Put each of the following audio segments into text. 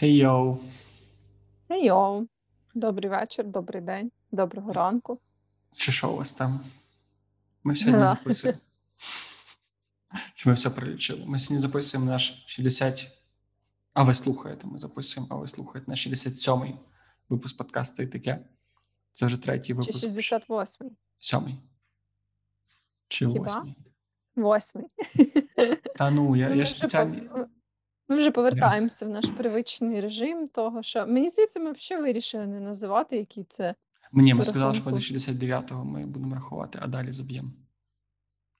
Хей йоу. Йоу. Добрий вечір, добрий день, доброго ранку. Чи що у вас там? Ми сьогодні Да. записуємо. Чи ми все прилічили? Ми сьогодні записуємо наш 60. А ви слухаєте, ми записуємо, а ви слухаєте наш 67-й випуск подкасту і таке. Це вже третій Чи випуск. 68-й? Сьомий. Чи восьмий. Восьмий. Та ну, я, Ну, я ж спеціально. Ми вже повертаємося в наш привичний режим того, що мені здається, ми взагалі вирішили не називати, які це. Мені ми сказали, що до 69-го ми будемо рахувати, а далі заб'ємо.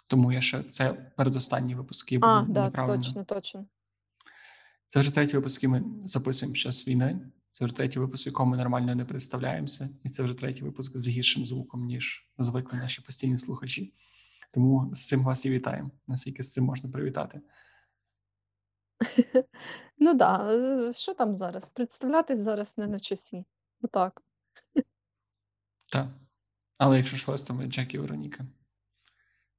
Тому я ще це передостанній випуск, який А, да, точно, точно. Це вже третій випуск, який ми записуємо під час війни. Це вже третій випуск, в якому ми нормально не представляємося, і це вже третій випуск з гіршим звуком, ніж звикли наші постійні слухачі. Тому з цим вас і вітаємо. Наскільки з цим можна привітати. Ну да, з- що там зараз? Представлятись зараз не на часі. Отак. Так. Але якщо щось, то ми Джек і Вероніка. В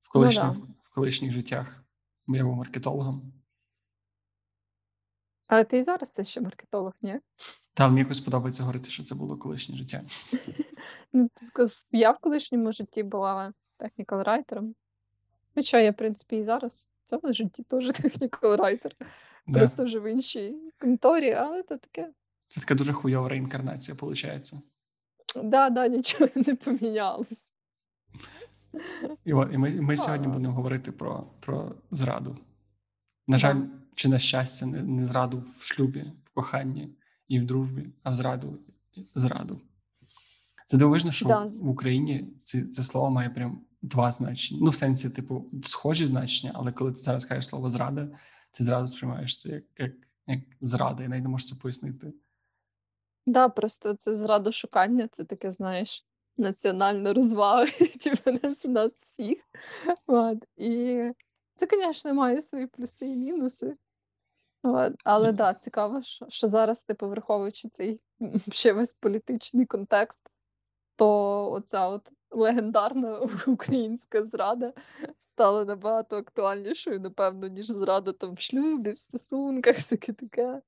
Ну колишніх, да. в колишніх життях я був маркетологом. Але ти і зараз це ще маркетолог, ні? Та мені якось подобається говорити, що це було колишнє життя. Ну, ти в ко- Я в колишньому житті була технікал райтером. Хоча я, в принципі, і зараз в цьому житті теж технікал райтер. Да. Просто вже в іншій конторі, але то таке. Це така дуже хуйова реінкарнація, виходить. Да, да, нічого не помінялось. І, от, і ми, ми сьогодні будемо говорити про, про зраду. На жаль, Да. чи на щастя, не, не зраду в шлюбі, в коханні і в дружбі, а в зраду зраду. Це дивовижно, що Да. в Україні це, це слово має прям два значення. Ну, в сенсі, типу, схожі значення, але коли ти зараз кажеш слово зрада, ти зразу сприймаєш це як, як, як зрада, і навіть не можеш це пояснити. Да, просто це зрадошукання, це таке, знаєш, національна розвага, типу нас, нас всіх. От. І це, звісно, має свої плюси і мінуси. От. Але да, цікаво, що, що зараз, типу, враховуючи цей ще весь політичний контекст, то оця от легендарна українська зрада стала набагато актуальнішою, напевно, ніж зрада там в шлюбі, в стосунках, всяке таке.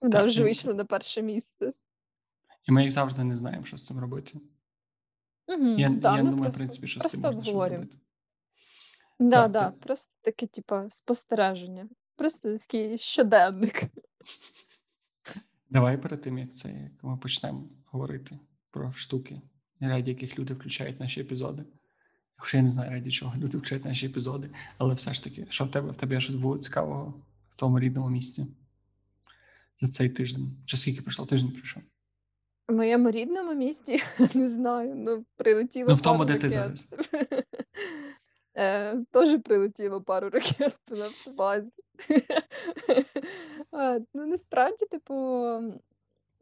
Вона Так, вже вийшла на перше місце. І ми, як завжди, не знаємо, що з цим робити. Угу, Я, да, я ми думаю, в принципі, що з цим можна щось зробити. Да, Так, да, так. просто таке, типа, спостереження. Просто такий щоденник. Давай перед тим, як це як ми почнемо говорити про штуки, раді яких люди включають наші епізоди. Хоча я не знаю, раді чого люди включають наші епізоди, але все ж таки, що в тебе в тебе щось було цікавого в тому рідному місці за цей тиждень? Чи скільки пройшло? Тиждень пройшов. В моєму рідному місті, не знаю, ну, прилетіло Ну, в тому, де ти зараз. Е, Теж прилетіло пару ракет по нафтобазі. Е, Ну, насправді, типу,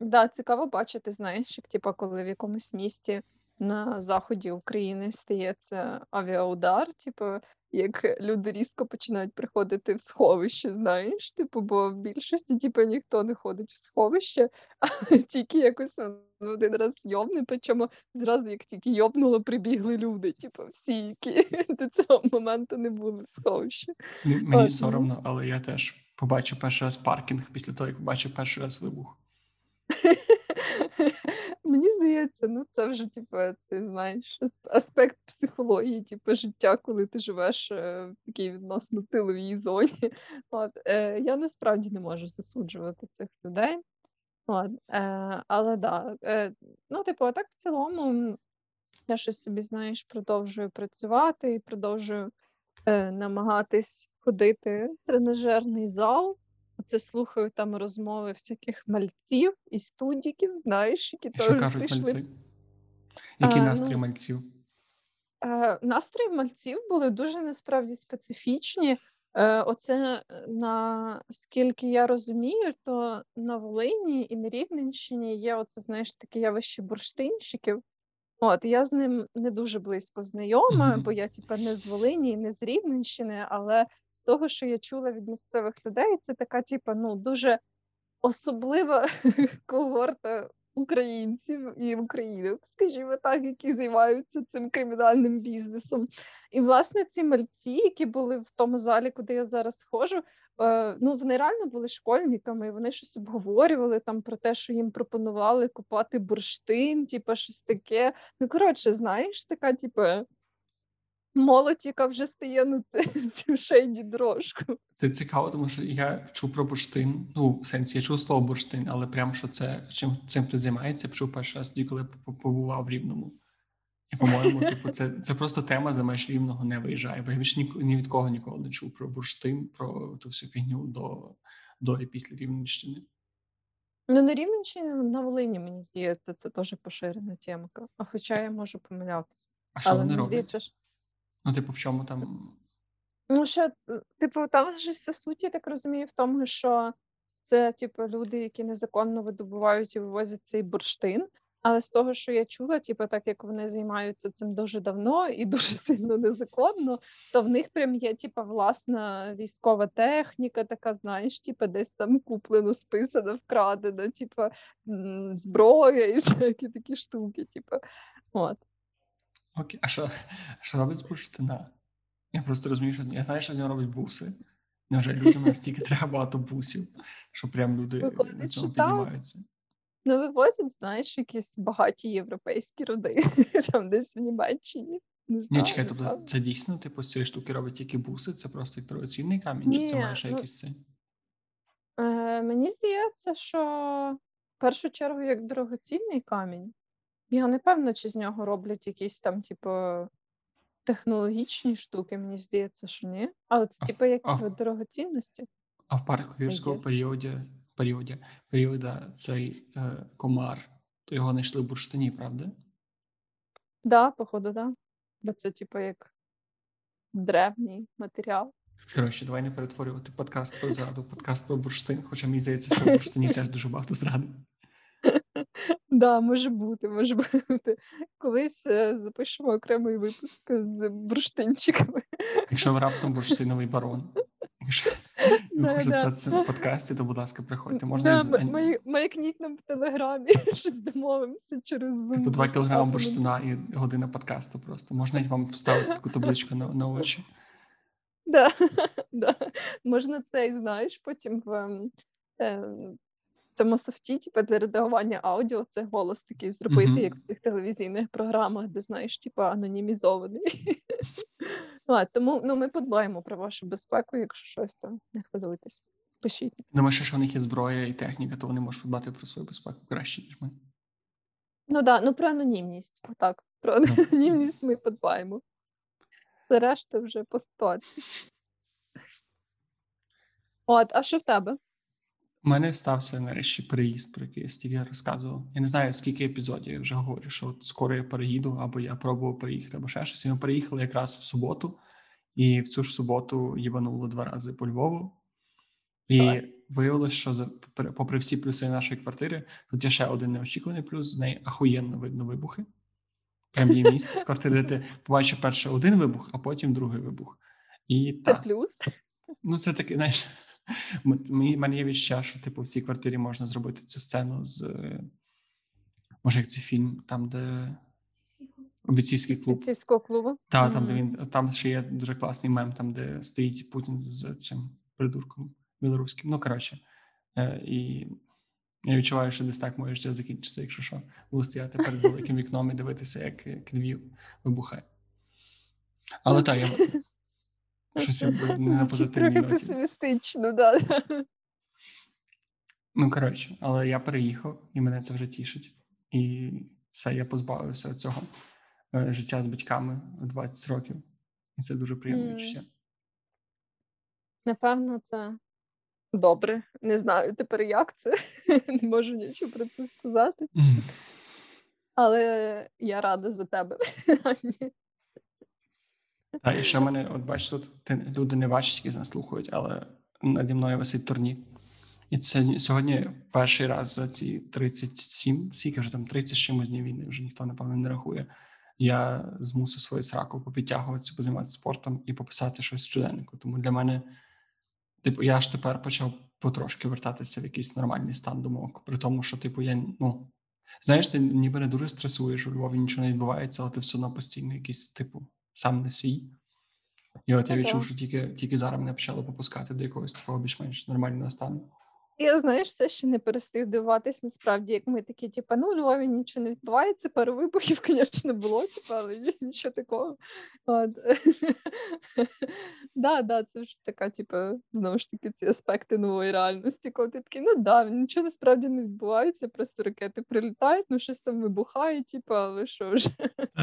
да, цікаво бачити, знаєш, як типу, коли в якомусь місті на заході України стається авіаудар, типу, як люди різко починають приходити в сховище, знаєш, типу, бо в більшості, типу, ніхто не ходить в сховище, а тільки якось один раз йобне, причому зразу, як тільки йобнуло, прибігли люди, типу, всі, які до цього моменту не були в сховищі. Мені, мені От, соромно, але я теж побачив перший раз паркінг після того, як побачив перший раз вибух. Мені здається, ну це вже типу, це знаєш аспект психології, типу, життя, коли ти живеш е, в такій відносно тиловій зоні. От, е, я насправді не можу засуджувати цих людей. От, е, але да, е, ну, типу, а так в цілому я щось собі, знаєш, продовжую працювати і продовжую е, намагатись ходити в тренажерний зал. Оце слухаю там розмови всяких мальців і студіків, знаєш, які що кажуть пішли. мальці? Які А, настрої ну, мальців? Е, Настрої мальців були дуже насправді специфічні. Е, Оце е, наскільки я розумію, то на Волині і на Рівненщині є оце, знаєш, таке явище бурштинщиків. От я з ним не дуже близько знайома, Мгм. бо я типа не з Волині, не з Рівненщини, але з того, що я чула від місцевих людей, це така, типа, ну дуже особлива когорта українців і українок, скажімо так, які займаються цим кримінальним бізнесом. І, власне, ці мальці, які були в тому залі, куди я зараз ходжу, е, ну вони реально були школьниками, і вони щось обговорювали там про те, що їм пропонували купати бурштин, типу, щось таке. Ну, коротше, знаєш, така, типу, молодь, яка вже стає на це, цю шейді дорожку. Це цікаво, тому що я чув про бурштин. Ну, в сенсі я чув слово бурштин, але прямо що це чим цим ти займається, почув перший раз коли побував в Рівному. І, по-моєму, типу, це це просто тема за меж рівного не виїжджає. Бо я більше ні, ні від кого ніколи не чув про бурштин, про ту всю фігню до до і після Рівненщини. Ну, на Рівненщині на Волині, мені здається, це теж поширена темка. А хоча я можу помилятися. А що Але вони мені роблять? здається, що Ну, типу, в чому там. Ну, що, е, типу, там же вся суть, я так розумію, в тому, що це, типу, люди, які незаконно видобувають і вивозять цей бурштин. Але з того, що я чула, типу, так як вони займаються цим дуже давно і дуже сильно незаконно, то в них прям є, типу, власна військова техніка, така, знаєш, типу, десь там куплено, списано, вкрадено, типу, зброя і всякі такі штуки, типу. От. Окей, а що, що робить з бурштина? Я просто розумію, що я знаю, що з нього роблять буси. Невже людям настільки треба багато бусів, що прям люди Виходить, на цьому піднімаються. Ну, вивозять, знаєш, якісь багаті європейські роди, там десь в Німеччині. Не Ні, чекай, тобто це дійсно, типу, з цієї штуки робить тільки буси, це просто як дорогоцінний камінь, чи це має ще ну- якийсь цей? Е, мені здається, що в першу чергу як дорогоцінний камінь. Я не певна, чи з нього роблять якісь там, типу, технологічні штуки, мені здається, що ні. Але це, типу, як а в- дорогоцінності. А в парку юрського Yes. періоді, періоді, періода цей е, комар, то його знайшли в бурштині, правда? Да, походу, да. Бо це, типу, як древній матеріал. Коротше, давай не перетворювати подкаст про зраду, подкаст про бурштин, хоча мені здається, що в бурштині теж дуже багато зради. Да, може бути, може бути. Колись е, запишемо окремий випуск з бурштинчиками. Якщо ви раптом бурштиновий барон, якщо ви хочете записатися на подкасті, то, будь ласка, приходьте. Можна маякніть нам в телеграмі, щось домовимося через Zoom. типу 2 кілограми бурштина і година подкасту просто. Можна вам поставити таку табличку на, очі. Да, да. Можна цей, знаєш, потім в ем, ем, цьому софті, типу, для редагування аудіо, це голос такий зробити, Мгм. як в цих телевізійних програмах, де, знаєш, типу, анонімізований. Тому ну, ми подбаємо про вашу безпеку, якщо щось там, не хвилюйтесь. Пишіть. Думаю, що якщо в них є зброя і техніка, то вони можуть подбати про свою безпеку краще, ніж ми. Ну да, ну про анонімність. Так, про анонімність ми подбаємо. Це решта вже по ситуації. От, а що в тебе? У мене стався нарешті переїзд, про який я стільки розказував. Я не знаю, скільки епізодів я вже говорю, що от скоро я переїду, або я пробував переїхати, або ще щось. І ми переїхали якраз в суботу, і в цю ж суботу їбануло два рази по Львову. І Так. виявилося, що попри- всі плюси нашої квартири, тут є ще один неочікуваний плюс. З неї ахуєнно видно вибухи. Прям є місце з квартири, де ти побачив перше один вибух, а потім другий вибух. І Це плюс. Ну, це таке, знаєш, мені, є відчуття, що типу в цій квартирі можна зробити цю сцену з. е, Може, як цей фільм, там, де Обіцівський клуб. Бійцівського клубу. Та, там, де він там ще є дуже класний мем, там, де стоїть Путін з цим придурком білоруським. Ну, коротше, е, і я відчуваю, що десь так моє життя закінчиться, якщо що, буду стояти перед великим вікном і дивитися, як, як Львів вибухає. Але так, я щось я не на трохи песимістично, да. Ну, коротше, але я переїхав, і мене це вже тішить. І все, я позбавився цього е, життя з батьками в 20 років. І це дуже приємне Мгм. відчуття. Напевно, це добре. Не знаю тепер, як це. Не можу нічого про це сказати. Але я рада за тебе. Та і ще мене, от бачиш, тут люди не бачать, які нас слухають, але наді мною висить турнік. І це сьогодні перший раз за ці 37, скільки вже там 30 з чимось днів війни, вже ніхто, напевно, не рахує. Я змусив свою сраку попідтягуватися, позайматися спортом і пописати щось в щоденнику. Тому для мене, типу, я ж тепер почав потрошки вертатися в якийсь нормальний стан думок. При тому, що, типу, я ну, Знаєш, ти ніби не дуже стресуєш, у Львові нічого не відбувається, але ти все одно постійно якийсь, типу, сам не свій. І от я Ну, відчув, що тільки, тільки зараз мене почало попускати до якогось такого більш-менш нормального стану. Я, знаєш, все ще не перестаю дивуватись, насправді, як ми такі, типу, ну, у Львові нічого не відбувається, пару вибухів, звісно, було, типу, але нічого такого. Да, да, це вже така, типу, знову ж таки, ці аспекти нової реальності, коли ти такий, ну да, нічого насправді не відбувається, просто ракети прилітають, ну щось там вибухає, типу, але що вже.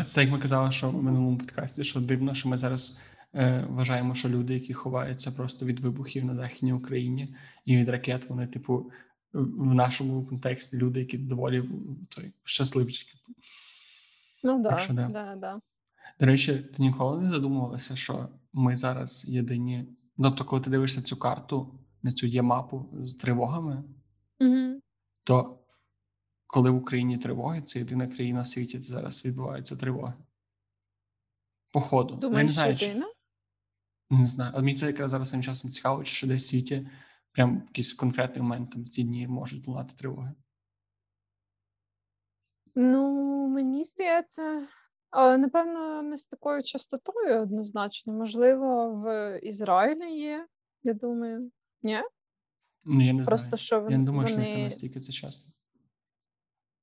Це як ми казали, що в минулому подкасті, що дивно, що ми зараз е, вважаємо, що люди, які ховаються просто від вибухів на Західній Україні і від ракет, вони, типу, в нашому контексті люди, які доволі той, щасливчики. Ну да, що да. да, да. До речі, ти ніколи не задумувалася, що ми зараз єдині. Тобто, коли ти дивишся цю карту, на цю є мапу з тривогами, Угу. то коли в Україні тривоги, це єдина країна в світі, де зараз відбуваються тривоги. Походу. Ну, я не Думаєш, знаю, чи- єдина? Не знаю. Але мені це якраз зараз своїм часом цікаво, чи що десь в світі прям якийсь конкретний момент там в ці дні можуть лунати тривоги. Ну, мені здається, але напевно не з такою частотою однозначно. Можливо, в Ізраїлі є, я думаю. Ні? Ну, я не Просто знаю. що Я не думаю, що в там настільки це часто.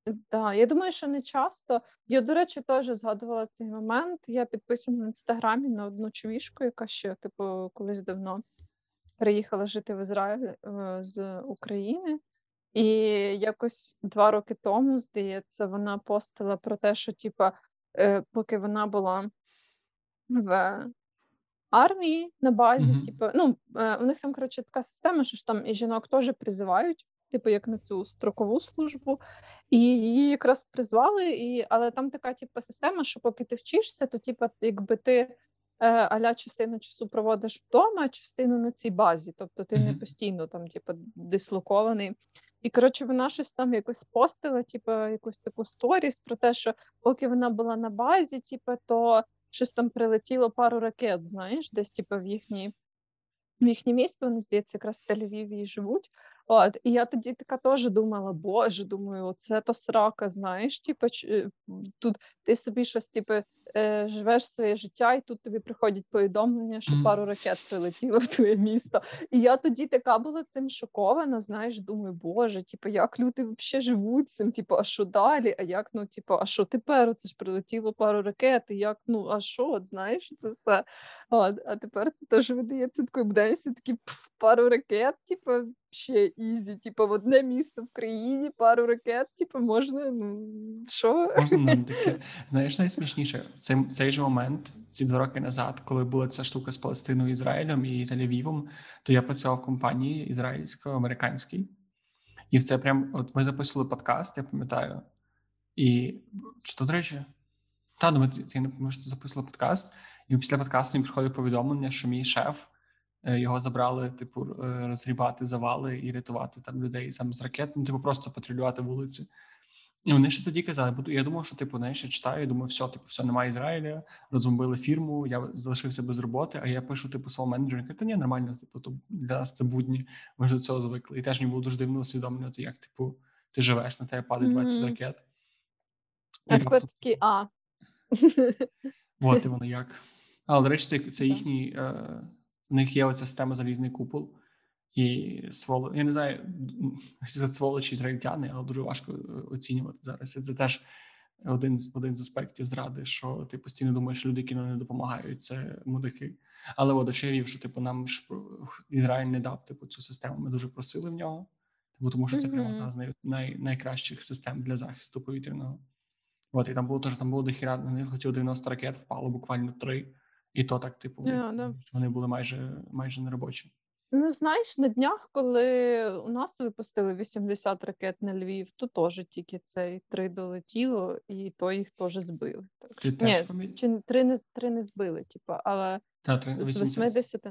Да, я думаю, що не часто. Я, до речі, теж згадувала цей момент. Я підписана в інстаграмі на одну човішку, яка ще, типу, колись давно приїхала жити в Ізраїль е, з України. І якось два роки тому, здається, вона постила про те, що, типа, е, поки вона була в армії на базі, Мгм. типу, ну, е, у них там, коротше, така система, що ж там і жінок теж призивають, типу, як на цю строкову службу, і її якраз призвали, і, але там така, типу, система, що поки ти вчишся, то, типу, якби ти е, аля частину часу проводиш вдома, а частину на цій базі, тобто ти не постійно там, типу, дислокований. І коротше, вона щось там якось постила, типу, якусь таку сторіс про те, що поки вона була на базі, типу, то щось там прилетіло пару ракет, знаєш, десь типу, в їхній в їхнє місто, вони, здається, якраз в Тель-Авіві і живуть. От, і я тоді така теж думала, боже, думаю, оце то срака, знаєш, типу, м, тут ти собі щось, типу, е, живеш своє життя, і тут тобі приходять повідомлення, що пару ракет прилетіло в твоє місто. І я тоді така була цим шокована, знаєш, думаю, боже, типу, як люди взагалі живуть цим, типу, а що далі? А як, ну, типу, а що тепер? Це ж прилетіло пару ракет, і як, ну, а що, от, знаєш, це все. А, а тепер це теж видається такою буденністю, такі пф, пару ракет, типу, ще easy, типу, в одне місто в країні, пару ракет, типу, можна, ну, що? Можна нам таке. Знаєш, найсмішніше, цей, цей же момент, ці два роки назад, коли була ця штука з Палестиною, Ізраїлем і Тель-Авівом, то я працював в компанії ізраїльсько-американській. І в це прям, от ми записували подкаст, я пам'ятаю. І чи то, до речі, та, ну, ми, я не записували подкаст, і після подкасту мені приходить повідомлення, що мій шеф його забрали, типу, е, розгрібати завали і рятувати там людей саме з ракет, ну, типу, просто патрулювати вулиці. І вони ще тоді казали, бо я думав, що типу, знаєш, я читаю, думаю, все, типу, все, немає Ізраїля, розбомбили фірму, я залишився без роботи, а я пишу, типу, свого менеджера, кажу, та ні, нормально, типу, то для нас це будні, ми ж до цього звикли. І теж мені було дуже дивно усвідомлювати, як, типу, ти живеш, на тебе падає 20 Мгм. ракет. А тепер такий, а. От і воно як. Але, до речі, це, це їхній. Е, в них є оця система залізний купол. І своло, я не знаю, сволочі ізраїльтяни, але дуже важко е, оцінювати зараз. Це теж один з один з аспектів зради, що ти постійно думаєш, люди, які нам не допомагають, це мудахи. Але от ще вів, що типу нам ж е, Ізраїль не дав типу цю систему. Ми дуже просили в нього. Типу, тому що це прямо одна з най, най, найкращих систем для захисту повітряного. От, і там було теж там було дохіра, на них летіло 90 ракет, впало буквально три. І то так, типу, Yeah, що вони були майже майже неробочі. Ну, знаєш, на днях, коли у нас випустили 80 ракет на Львів, то теж тільки цей три долетіло, і то їх теж збили. Ти що- теж Ні, чи три не, з- три не збили, типу, але Та, три- з 80. 80,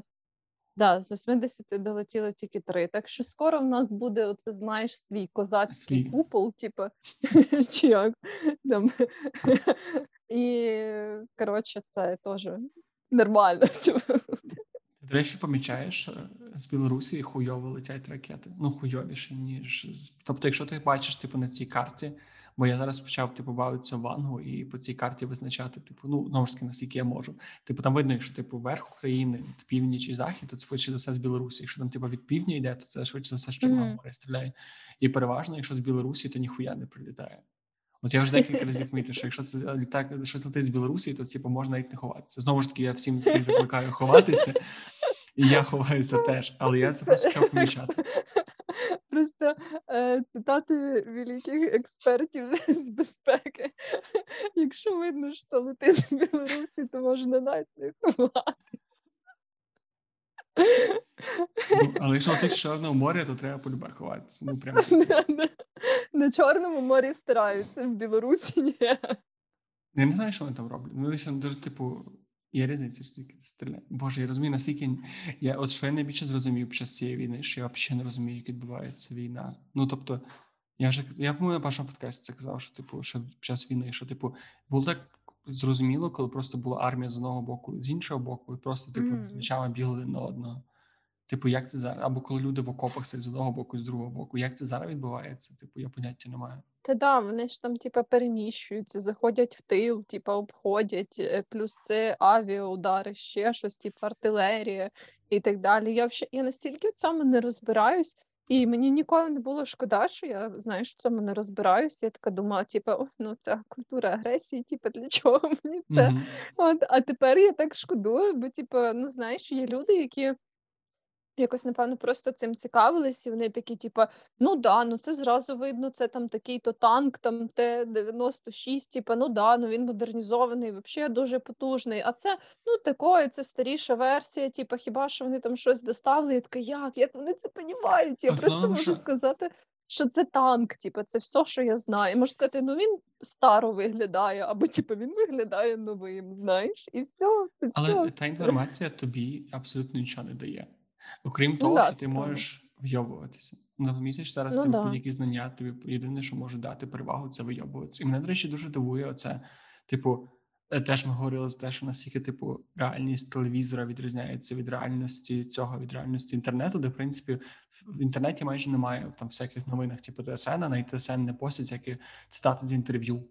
да, з 80 долетіло тільки три. Так що скоро в нас буде оце, знаєш, свій козацький Свій. купол, типу, чи як там. І, коротше, це теж нормально. Ти, до речі, помічаєш, з Білорусі хуйово летять ракети. Ну, хуйовіше, ніж. Тобто, якщо ти бачиш, типу, на цій карті, бо я зараз почав типу бавитися в вангу і по цій карті визначати, типу, ну знову ж таки, наскільки я можу. Типу, там видно, якщо типу верх України, північ і захід, то це швидше за все з Білорусі. Якщо там типу від півдня йде, то це швидше за все з Чорного моря стріляє. І переважно, якщо з Білорусі, то ніхуя не прилітає. От я вже декілька разів помітив, що якщо це літак щось летить з Білорусі, то типу можна навіть не ховатися. Знову ж таки, я всім всіх закликаю ховатися, і я ховаюся теж, але я це просто почав помічати. Просто е, цитати великих експертів з безпеки. Якщо видно, що летить з Білорусі, то можна навіть не ховатися. Ну, але якщо летить з Чорного моря, то треба полюбе ховатися. Ну прям На- на- На Чорному морі стараються, в Білорусі ні. я не знаю, що вони там роблять. Ну, там дуже, типу, є різниця, що тільки стріляє. Боже, я розумію, наскільки я от що я найбільше зрозумів під час цієї війни, що я взагалі не розумію, як відбувається війна. Ну тобто, я вже я по-моєму, на першому подкасті це казав, що типу, що під час війни, що типу, було так зрозуміло, коли просто була армія з одного боку, з іншого боку, і просто типу Мгм. з мечами бігли один на одного. Типу, як це зараз? Або коли люди в окопах сидять з одного боку, з другого боку. Як це зараз відбувається? Типу, я поняття не маю. Та да, вони ж там, типа, переміщуються, заходять в тил, типа, обходять, е, плюс це авіаудари, ще щось, типу артилерія і так далі. Я взагалі я настільки в цьому не розбираюсь, і мені ніколи не було шкода, що я знаєш, в цьому не розбираюся. Я така думала, типу, ну ця культура агресії, типу, для чого мені це? Мгм. От, а тепер я так шкодую, бо, типу, ну знаєш, є люди, які якось, напевно, просто цим цікавились, і вони такі, типу, ну да, ну це зразу видно, це там такий-то танк, там Т-96, типу, ну да, ну він модернізований, взагалі дуже потужний. А це ну такое, це старіша версія, типу, хіба що вони там щось доставили? Я така, як? Як вони це понімають? Я А просто можу що- сказати. Що це танк, типу, це все, що я знаю. Можу сказати, ну він старо виглядає, або типу він виглядає новим, знаєш, і все, це все. Але та інформація тобі абсолютно нічого не дає. Окрім Ну того, да, що ти правда. можеш вйобуватися. Ну, місяць зараз Ну тобі да. будь-які знання, тобі єдине, що може дати перевагу, це вийобуватися. І мене, до речі, дуже дивує оце. Типу, е, теж ми говорили за те, що наскільки, типу, реальність телевізора відрізняється від реальності цього, від реальності інтернету, де, в принципі, в- інтернеті майже немає там всяких новинах, типу ТСН, а на ТСН не постять всякі цитати з інтерв'ю.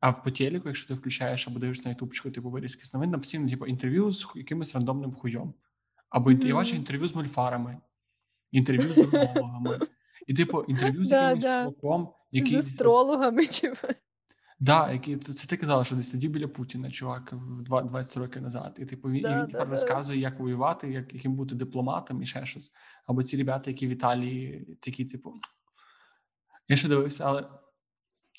А в по телеку, якщо ти включаєш або дивишся на ютубчику, типу вирізки з новин, там постійно типу, інтерв'ю з якимось рандомним хуйом. Або інт- я бачу інтерв'ю з мульфарами, інтерв'ю з урологами. І, типу, інтерв'ю з якимось чуваком, З який десь- астрологами, типу. Да, який це, ти казала, що десь сидів біля Путіна, чувак, в два- 20 років назад. І типу він, і Да, він да, тепер да. розказує, як воювати, як яким бути дипломатом і ще щось. Або ці ребята, які в Італії, такі, типу. Я ще дивився, але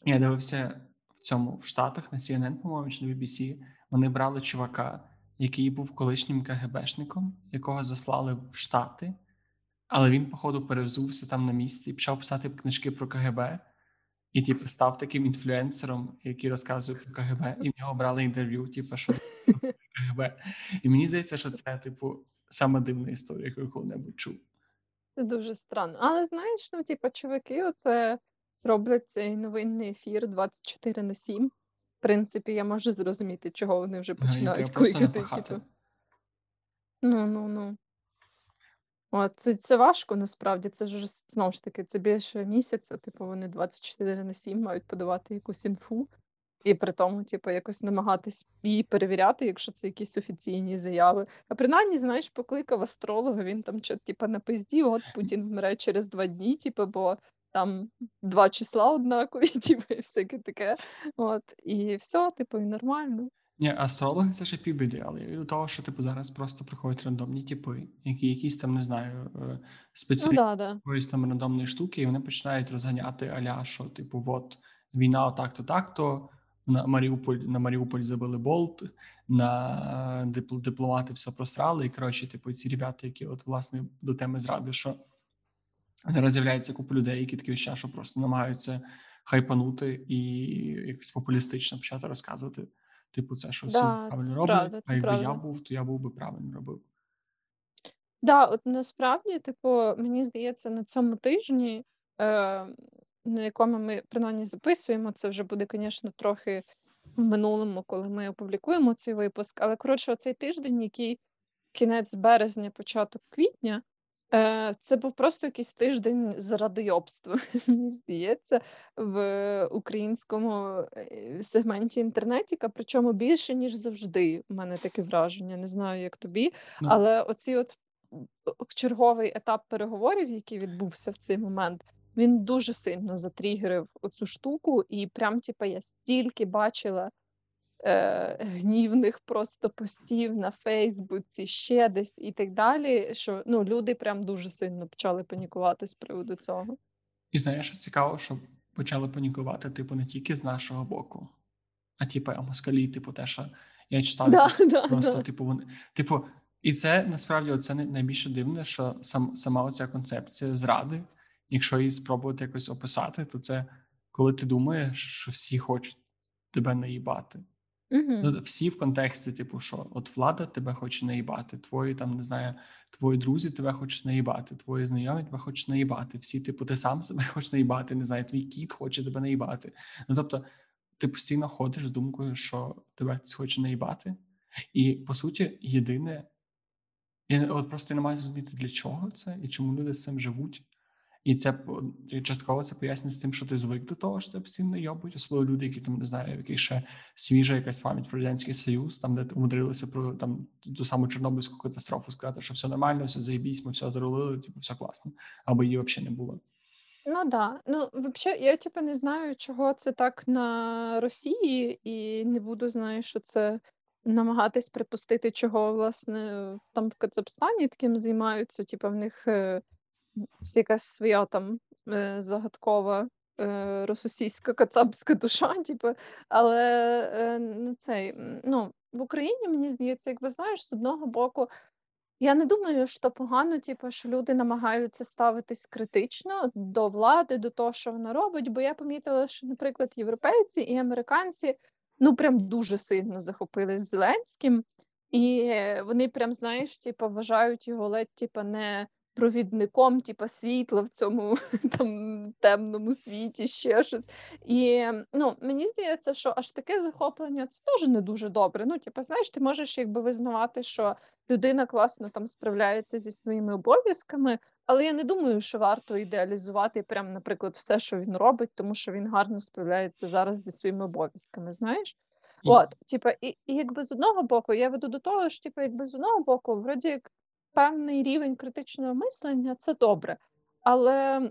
я дивився в цьому в Штатах на CNN, по-моєму, чи на BBC. Вони брали чувака, який був колишнім КГБшником, якого заслали в Штати, але він, походу, перевзувся там на місці почав писати книжки про КГБ. І, типу, став таким інфлюенсером, який розказує про КГБ, і в нього брали інтерв'ю, типу, що КГБ. І мені здається, що це, типу, саме дивна історія, яку я коли-небудь чув. Це дуже странно. Але знаєш, ну, типу, чуваки, оце роблять цей новинний ефір 24 на 7. Принципі, я можу зрозуміти, чого вони вже починають треба кликати. Типу. Ну, ну, ну. От, це, це важко насправді. Це ж знову ж таки, це більше місяця. Типу, вони 24 на 7 мають подавати якусь інфу. І при тому, типу, якось намагатись її перевіряти, якщо це якісь офіційні заяви. А принаймні, знаєш, покликав астролога, він там що, типу, напиздів, от Путін вмре через два дні, типу, бо там два числа однакові, типу, і всяке таке. От, і все, типу, і нормально. Ні, астрологи це ще півбіди, але від того, що типу зараз просто приходять рандомні типи, які якісь там не знаю, е, Ну да, да. якоїсь там рандомної штуки, і вони починають розганяти аля, що типу, от війна отак-то, так-то. На Маріуполь на Маріуполь забили болт, на дипломати все просрали. І коротше, типу, ці ребята, які от власне до теми зради, що зараз з'являється купа людей, які такі ще, що просто намагаються хайпанути і якось популістично почати розказувати. Типу, це що всі Да, правильно роблять, а якби я був, то я був би правильно робив. Да, от насправді, типу, мені здається, на цьому тижні, е, на якому ми принаймні записуємо, це вже буде, звісно, трохи в минулому, коли ми опублікуємо цей випуск. Але коротше, оцей тиждень, який кінець березня, початок квітня. Е, Це був просто якийсь тиждень з радойобства, мені здається, в українському е, сегменті інтернетіка, причому більше, ніж завжди. У мене таке враження. Не знаю, як тобі, Ну, але оці от черговий етап переговорів, який відбувся в цей момент, він дуже сильно затригерив оцю штуку, і прям, типа, я стільки бачила е, гнівних просто постів на Фейсбуці, ще десь і так далі. Що ну, люди прям дуже сильно почали панікувати з приводу цього. і знаєш, що цікаво, що почали панікувати, типу, не тільки з нашого боку, а типу, а москалі, типу, те, що я читав Да, якось да, просто, да. типу, вони, типу, і це насправді най- найбільше дивне, що сам сама оця концепція зради, якщо її спробувати якось описати, то це коли ти думаєш, що всі хочуть тебе наїбати. Угу. Всі в контексті, типу, що от влада тебе хоче наїбати, твої там не знаю, твої друзі тебе хочуть наїбати, твої знайомі тебе хочуть наїбати. Всі, типу, ти сам себе хочеш наїбати, не знаю, твій кіт хоче тебе наїбати. Ну тобто, ти постійно ходиш з думкою, що тебе хтось хоче наїбати, і по суті, єдине, я от просто не маю зрозуміти, для чого це і чому люди з цим живуть. І це частково це пояснює з тим, що ти звик до того, що тебе постійно найобують, особливо люди, які там не знаю, в яких ще свіжа якась пам'ять про радянський союз, там де умудрилися про там ту саму Чорнобильську катастрофу сказати, що все нормально, все заєбісь, ми все зарулили, типу, все класно, або її взагалі не було. Ну да. Ну, вообще, я типу не знаю, чого це так на Росії, і не буду знаю, що це намагатись припустити, чого власне там в Казахстані таким займаються. Типу, в них е, якась своя там е, загадкова е, російська кацапська душа, типу, але е, цей, ну, в Україні, мені здається, якби знаєш, з одного боку. Я не думаю, що погано, типу, що люди намагаються ставитись критично до влади, до того, що вона робить. Бо я помітила, що, наприклад, європейці і американці ну прям дуже сильно захопились Зеленським, і вони прям, знаєш, типу, вважають його ледь типу, не провідником, типу, світла в цьому там темному світі, ще щось. І ну, мені здається, що аж таке захоплення це теж не дуже добре. Ну, типу, знаєш, ти можеш якби визнавати, що людина класно там справляється зі своїми обов'язками, але я не думаю, що варто ідеалізувати прям, наприклад, все, що він робить, тому що він гарно справляється зараз зі своїми обов'язками. Знаєш? От, типа, і, і якби з одного боку, я веду до того, що типу, якби з одного боку, вроді як певний рівень критичного мислення це добре. Але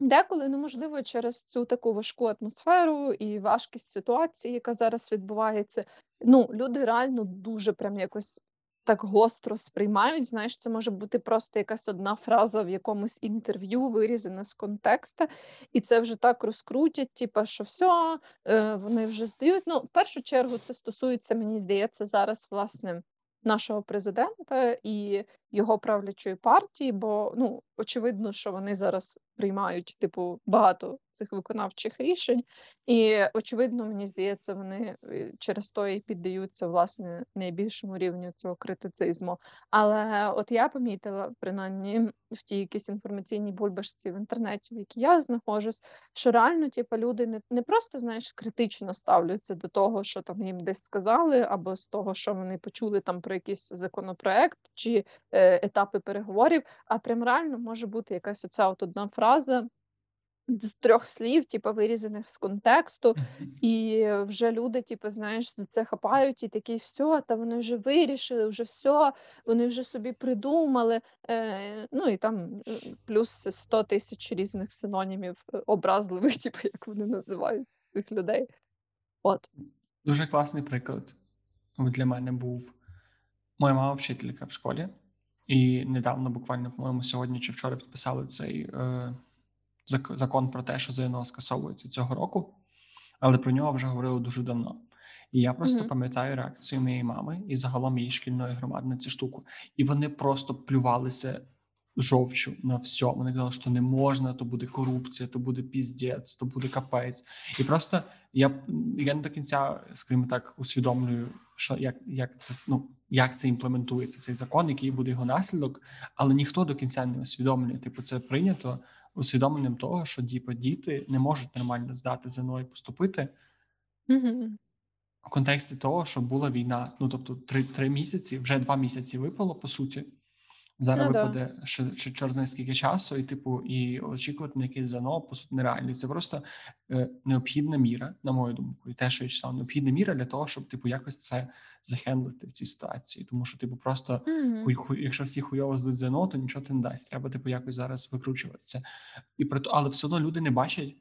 Деколи, ну, можливо, через цю таку важку атмосферу і важкість ситуації, яка зараз відбувається, ну, люди реально дуже прям якось так гостро сприймають. Знаєш, це може бути просто якась одна фраза в якомусь інтерв'ю, вирізана з контекста, і це вже так розкрутять, типу, що все, вони вже здають. Ну, в першу чергу, це стосується, мені здається, зараз, власне, нашого президента і його правлячої партії, бо ну очевидно, що вони зараз приймають типу багато цих виконавчих рішень, і очевидно, мені здається, вони е, через то і піддаються власне найбільшому рівню цього критицизму. Але от я помітила, принаймні в тій якійсь інформаційній бульбашці в інтернеті, в якій я знаходжусь, що реально, типу, люди не, не просто знаєш критично ставляться до того, що там їм десь сказали, або з того, що вони почули там про якийсь законопроект чи е, етапи переговорів, а прям реально може бути якась оця от одна фраза. З трьох слів, типу, вирізаних з контексту, і вже люди, типу, знаєш, за це хапають і такі, все, та вони вже вирішили, вже все, вони вже собі придумали. Е, Ну і там е, плюс 100 тисяч різних синонімів е, образливих, типу, як вони називають цих людей. От. Дуже класний приклад для мене був моя мама вчителька в школі, і недавно, буквально, по-моєму, сьогодні чи вчора підписали цей е, закон про те, що ЗНО скасовується цього року, але про нього вже говорили дуже давно. І я просто Мгм. пам'ятаю реакцію моєї мами і загалом її шкільної громади на цю штуку. І вони просто плювалися жовчу на все. Вони казали, що не можна, то буде корупція, то буде піздець, то буде капець. І просто я, я не до кінця, скажімо так, усвідомлюю, що як, як це ну, як це імплементується цей закон, який буде його наслідок, але ніхто до кінця не усвідомлює. Типу, це прийнято усвідомленням того, що типу, діти не можуть нормально здати ЗНО і поступити. Мгм. в контексті того, що була війна. Ну тобто, три три місяці, вже два місяці випало по суті. Зараз Ну да. випаде ще, ще знає скільки часу, і типу, і очікувати на якийсь ЗНО, по суті, нереально. Це просто е, необхідна міра, на мою думку, і те, що я читав, необхідна міра для того, щоб типу якось це захендлити в цій ситуації. Тому що, типу, просто Мгм. хуй, хуй, якщо всі хуйово здуть ЗНО, то нічого ти не дасть. Треба, типу, якось зараз викручуватися. І при то- але все одно люди не бачать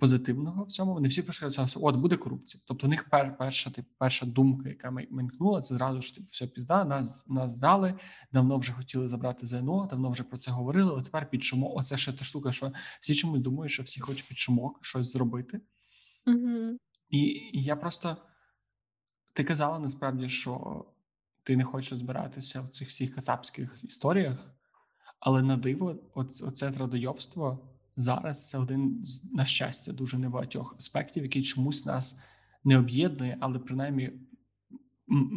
позитивного в цьому. Вони всі прийшли що от буде корупція. Тобто, у них пер, перша тип, перша думка, яка менькнула, це зразу ж типу, все пізда. Нас нас здали. Давно вже хотіли забрати ЗНО, давно вже про це говорили. От тепер під шумок. Оце ще та штука, що всі чомусь думають, що всі хочуть під шумок щось зробити. Мгм. І, і я просто ти казала насправді, що ти не хочеш збиратися в цих всіх кацапських історіях, але на диво, оц- оце зрадойобство зараз це один з на щастя дуже небагатьох аспектів, який чомусь нас не об'єднує, але принаймні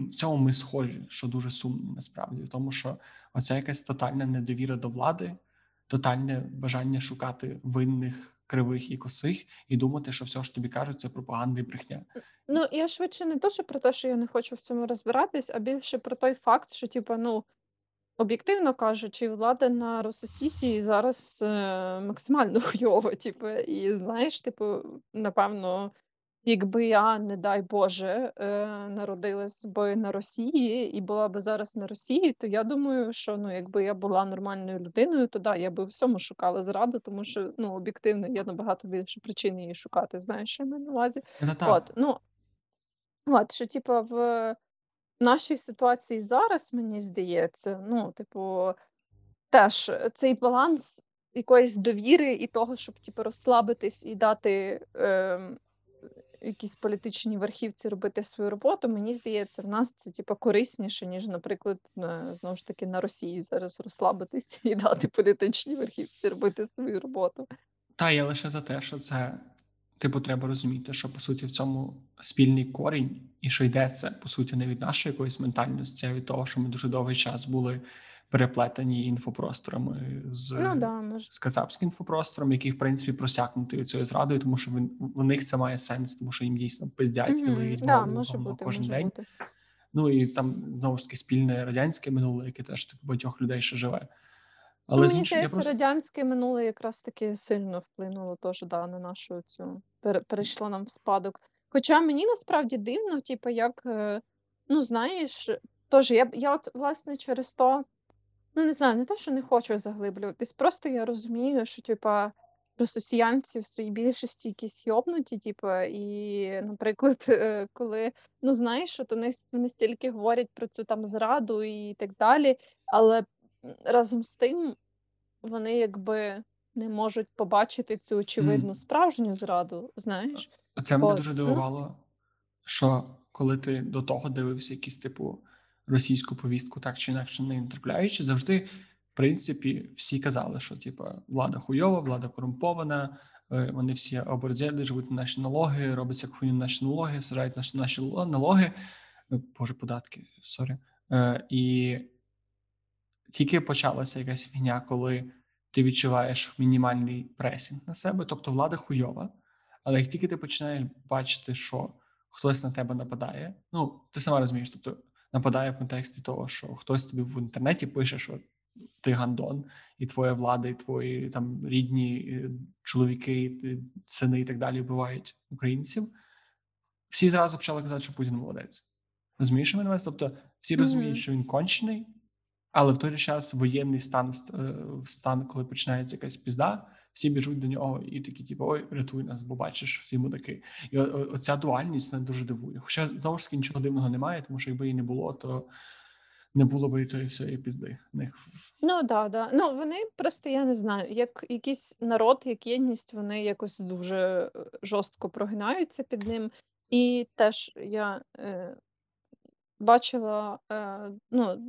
в цьому ми схожі, що дуже сумно насправді, тому що оця якась тотальна недовіра до влади, тотальне бажання шукати винних, кривих і косих, і думати, що все ж тобі кажуть, це пропаганда і брехня. Ну, я швидше не то, що про те, що я не хочу в цьому розбиратись, а більше про той факт, що, типу, ну, об'єктивно кажучи, влада на Рососісії зараз е, максимально хуйова. Типу, і знаєш, типу, напевно, якби я, не дай Боже, е, народилась би на Росії і була би зараз на Росії, то я думаю, що ну, якби я була нормальною людиною, то да, я би всьому шукала зраду, тому що ну, об'єктивно є набагато більше причин її шукати. Знаєш, що я маю на увазі? От, ну, от, що, типу, в нашій ситуації зараз, мені здається, ну, типу, теж е, цей баланс якоїсь довіри і того, щоб, типу, розслабитись і дати ем, якісь політичній верхівці робити свою роботу, мені здається, в нас це, типу, корисніше, ніж, наприклад, на, знову ж таки, на Росії зараз розслабитись і дати політичній верхівці робити свою роботу. Та я лише за те, що це, типу, треба розуміти, що по суті в цьому спільний корінь, і що йде це по суті не від нашої якоїсь ментальності, а від того, що ми дуже довгий час були переплетені інфопросторами з, Ну, да, може. з казапським інфопростором, який в принципі просякнутий цією зрадою, тому що він в них це має сенс, тому що їм дійсно пиздять Мгм, лиють да, може бути, кожен може день. бути. Ну і там знову ж таки спільне радянське минуле, яке теж типу багатьох людей ще живе. Але Ну, мені іншого, здається, просто радянське минуле якраз таки сильно вплинуло теж да, на нашу цю перейшло нам в спадок. Хоча мені насправді дивно, типу, як, е, ну знаєш, теж я, я от власне через то, ну не знаю, не те, що не хочу заглиблюватись, просто я розумію, що типа росіянці в своїй більшості якісь йобнуті, типу, і, наприклад, е, коли ну знаєш, от вони, вони стільки говорять про цю там зраду і так далі, але разом з тим вони якби не можуть побачити цю очевидну м, справжню зраду, знаєш? це мене От, дуже ну, дивувало, що коли ти до того дивився якісь типу російську повістку, так чи інакше не інтерпляючи, завжди, в принципі, всі казали, що типу, влада хуйова, влада корумпована, е, вони всі оборзели, живуть на наші налоги, роблять як хуйню на наші налоги, сирають наші наші налоги, е, боже, податки, sorry. Е, І тільки почалася якась фігня, коли ти відчуваєш мінімальний пресінг на себе, тобто влада хуйова. Але як тільки ти починаєш бачити, що хтось на тебе нападає, ну ти сама розумієш, тобто нападає в контексті того, що хтось тобі в інтернеті пише, що ти гандон, і твоя влада, і твої там рідні е, чоловіки, е, сини і так далі вбивають українців. Всі зразу почали казати, що Путін молодець. Розумієш, що увазі? Тобто всі розуміють, Мгм. що він кончений, але в той же час воєнний стан, е, в стан, коли починається якась пізда, всі біжуть до нього і такі, типу, ой, рятуй нас, бо бачиш, всі мудаки. І оця дуальність мене дуже дивує. Хоча знову ж таки нічого дивного немає, тому що якби її не було, то не було б і цієї всієї пізди. Них Ну да, да. Ну вони просто я не знаю, як якийсь народ, як єдність, вони якось дуже е, жорстко прогинаються під ним. І теж я е, бачила, е, ну,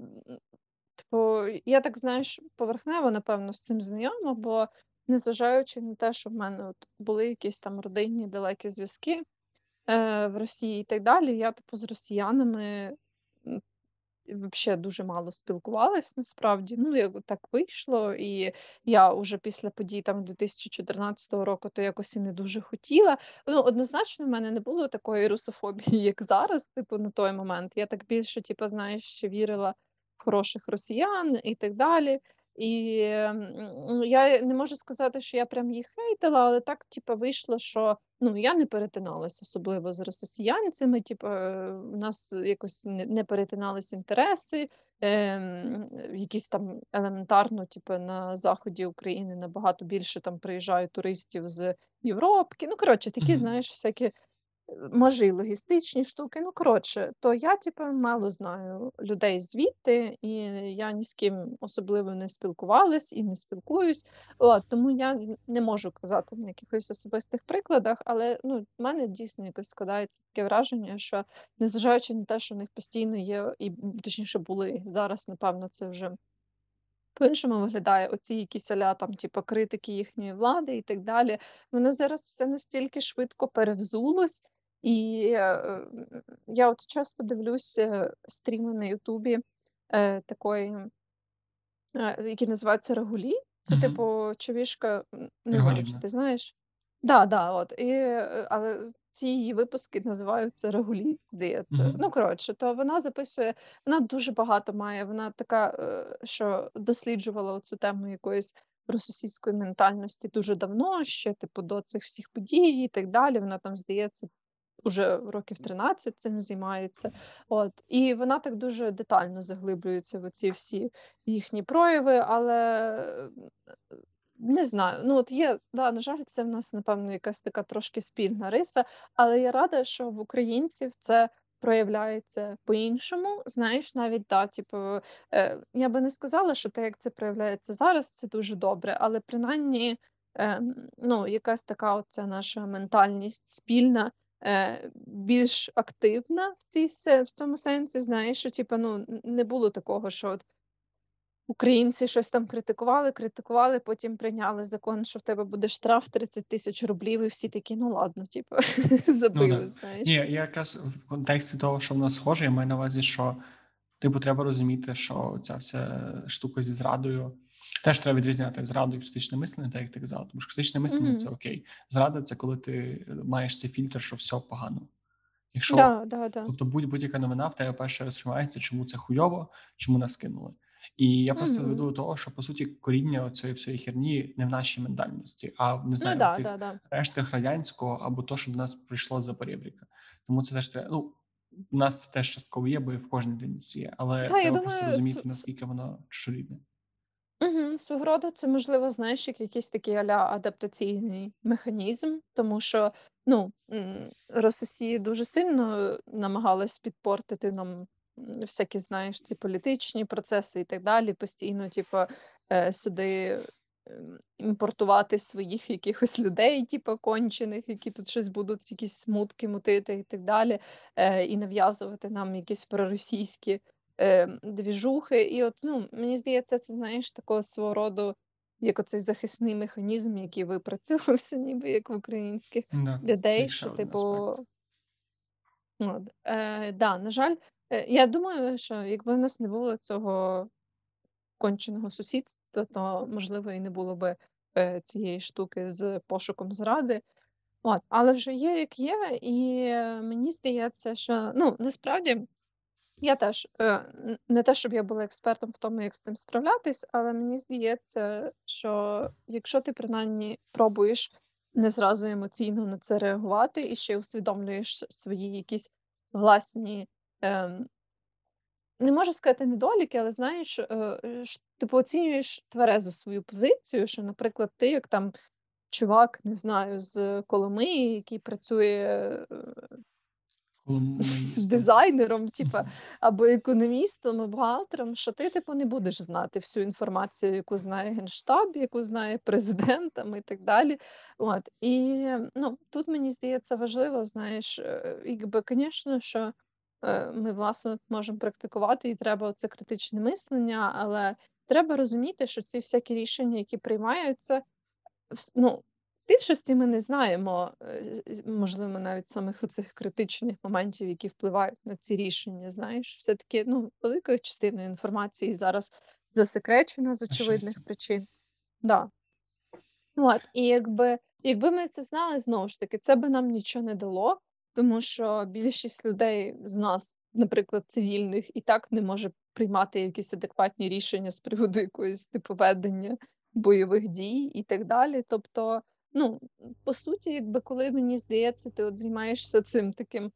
типу, я так знаєш, поверхнево, напевно, з цим знайома, бо незважаючи на те, що в мене от були якісь там родинні далекі зв'язки е, в Росії і так далі, я, типу, з росіянами вообще дуже мало спілкувалась насправді. Ну, як так вийшло, і я уже після подій там 2014 року то якось і не дуже хотіла. Ну, однозначно, в мене не було такої русофобії, як зараз, типу, на той момент. Я так більше, типу, знаєш, ще вірила хороших росіян і так далі. І м, я не можу сказати, що я прям їх хейтила, але так, типу, вийшло, що ну я не перетиналася особливо з росіянцями. Типу, у нас якось не, перетинались інтереси. Ем, якісь там елементарно, типу, на заході України набагато більше там приїжджають туристів з Європки. Ну, коротше, такі, знаєш, всякі Може, і логістичні штуки. Ну, коротше, то я, типу, мало знаю людей звідти, і я ні з ким особливо не спілкувалась і не спілкуюсь. От, тому я не можу казати на якихось особистих прикладах, але ну, в мене дійсно якось складається таке враження, що незважаючи на те, що в них постійно є, і точніше були зараз, напевно, це вже по-іншому виглядає оці якісь аля там, типу, критики їхньої влади і так далі. Воно зараз все настільки швидко перевзулось, і е, я от часто дивлюся стріми на Ютубі е, такої, які називаються Рагулі. Це, Мгм. типу, човішка, не знаю, чи ти знаєш. Да, да, от. І, але ці її випуски називаються Рагулі, здається. Ну, коротше, то вона записує, вона дуже багато має. Вона така, е, що досліджувала цю тему якоїсь російської ментальності дуже давно, ще, типу, до цих всіх подій і так далі. Вона там, здається, уже років 13 цим займається. От. І вона так дуже детально заглиблюється в ці всі їхні прояви, але не знаю. Ну, от є, да, на жаль, це в нас, напевно, якась така трошки спільна риса, але я рада, що в українців це проявляється по-іншому. Знаєш, навіть да, типу, е, я би не сказала, що те, як це проявляється зараз, це дуже добре, але принаймні, е, ну, якась така оця наша ментальність спільна. Е, Більш активна в цій в цьому сенсі, знаєш, що типу, ну не було такого, що от Українці щось там критикували, критикували, потім прийняли закон, що в тебе буде штраф 30 тисяч рублів, і всі такі, ну ладно, типу, Ну забили, да. знаєш. Ні, якраз в контексті того, що воно схоже, я маю на увазі, що типу треба розуміти, що ця вся штука зі зрадою. Теж треба відрізняти зраду і критичне мислення, так як ти казала. Тому що критичне мислення це окей. Зрада це коли ти маєш цей фільтр, що все погано. Якщо Да, да, да. Тобто будь- будь-яка новина в тебе перше розкривається, чому це хуйово, чому нас кинули. І я просто Мгм. веду до того, що по суті коріння цієї всієї херні не в нашій ментальності, а не Ну знаю, в да, тих да, да. рештках радянського або то, що до нас прийшло з Запорєбріка. Тому це теж треба. Ну, у нас це теж частково є, бо і в кожній дитинці є, але треба просто думаю, розуміти, наскільки воно чужорідне. Мгм. Свого роду це можливо, знаєш, як якийсь такий а-ля адаптаційний механізм, тому що ну, Росія дуже сильно намагалась підпортити нам всякі, знаєш, ці політичні процеси і так далі, постійно, типу, е, сюди ем, імпортувати своїх якихось людей, типу, кончених, які тут щось будуть, якісь смутки мутити і так далі, е, і нав'язувати нам якісь проросійські Ем, двіжухи. І от, ну, мені здається, це, знаєш, такого свого роду, як оцей захисний механізм, який випрацьовувався, ніби як в українських Да, людей, що, типу, от, е, да, на жаль, е, я думаю, що якби в нас не було цього конченого сусідства, то, можливо, і не було би е, цієї штуки з пошуком зради. От, але вже є, як є, і е, мені здається, що ну насправді. Я теж е, не те, щоб я була експертом в тому, як з цим справлятись, але мені здається, що якщо ти принаймні пробуєш не зразу емоційно на це реагувати і ще усвідомлюєш свої якісь власні, ем, не можу сказати недоліки, але знаєш, е, е, ш- типу оцінюєш тверезо свою позицію, що, наприклад, ти як там чувак, не знаю, з Коломиї, який працює е. дизайнером, типа, або економістом, або бухгалтером, що ти, типу, не будеш знати всю інформацію, яку знає Генштаб, яку знає президент і так далі. От. І ну, тут мені здається важливо, знаєш, е, якби, звісно, що е, ми власне можемо практикувати, і треба це критичне мислення, але треба розуміти, що ці всякі рішення, які приймаються, ну, більшості ми не знаємо, е, можливо, навіть самих оцих критичних моментів, які впливають на ці рішення. Знаєш, все-таки ну, велика частина інформації зараз засекречена з очевидних причин. Да. От, і якби, якби ми це знали знову ж таки, це би нам нічого не дало, тому що більшість людей з нас, наприклад, цивільних, і так не може приймати якісь адекватні рішення з приводу якоїсь типу ведення бойових дій і так далі. Тобто, ну по суті, якби коли мені здається, ти от займаєшся цим таким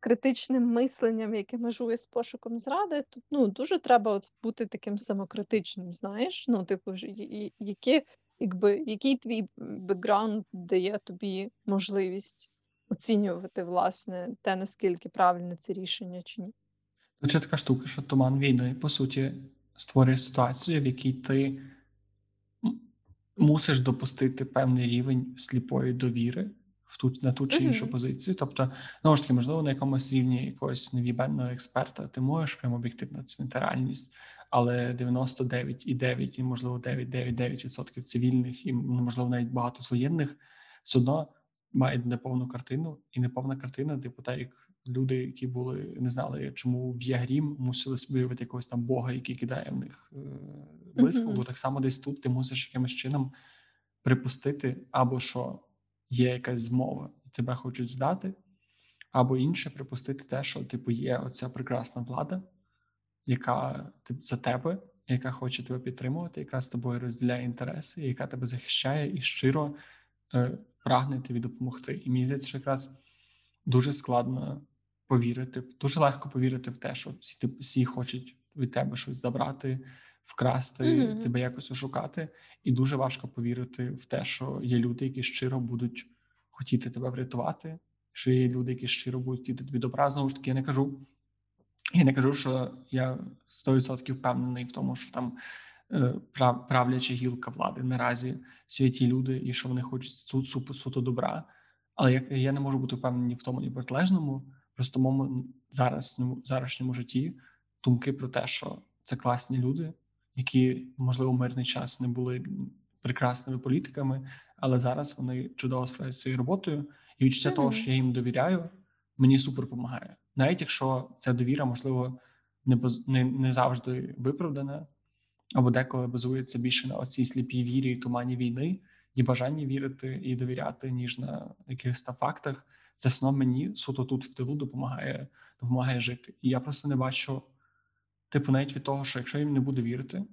критичним мисленням, яке межує з пошуком зради, то ну дуже треба от бути таким самокритичним. Знаєш, ну типу, які, якби який твій бекграунд дає тобі можливість оцінювати власне те, наскільки правильне це рішення чи ні. Ще така штука, що туман війни, по суті, створює ситуацію, в якій ти мусиш допустити певний рівень сліпої довіри в ту, на ту чи іншу позицію. Тобто, знову ж таки, можливо, на якомусь рівні якогось невібенного експерта ти можеш прямо об'єктивно оцінити реальність, але 99,9 і, можливо, 9,99% цивільних і, можливо, навіть багато з воєнних все одно мають неповну картину, і неповна картина, типу, так як люди, які були не знали, чому б'є грім, мусили виявити якогось там бога, який кидає в них близько. Бо так само десь тут ти мусиш якимось чином припустити, або що є якась змова, і тебе хочуть здати, або інше припустити те, що типу є оця прекрасна влада, яка типу, за тебе, яка хоче тебе підтримувати, яка з тобою розділяє інтереси, яка тебе захищає і щиро е, прагне тобі допомогти. І мені здається, що якраз дуже складно повірити, дуже легко повірити в те, що всі типу, всі хочуть від тебе щось забрати, вкрасти, mm-hmm. тебе якось ошукати, і дуже важко повірити в те, що є люди, які щиро будуть хотіти тебе врятувати, що є люди, які щиро будуть хотіти тобі добра. Знову ж таки, я не кажу. Я не кажу, що я 100% впевнений в тому, що там е, правляча гілка влади наразі святі люди, і що вони хочуть суто суто добра. Але я, я не можу бути впевнений в тому ні протилежному, просто моєму зараз зарашньому житті думки про те, що це класні люди, які можливо в мирний час не були прекрасними політиками, але зараз вони чудово справляють своєю роботою, і відчуття mm-hmm. того, що я їм довіряю, мені супер допомагає. Навіть якщо ця довіра, можливо, не не, не завжди виправдана, або деколи базується більше на оцій сліпій вірі і тумані війни, і бажанні вірити і довіряти, ніж на якихось там фактах. Це все одно мені суто тут в тилу допомагає допомагає жити. І я просто не бачу, типу, навіть від того, що якщо їм не буде вірити,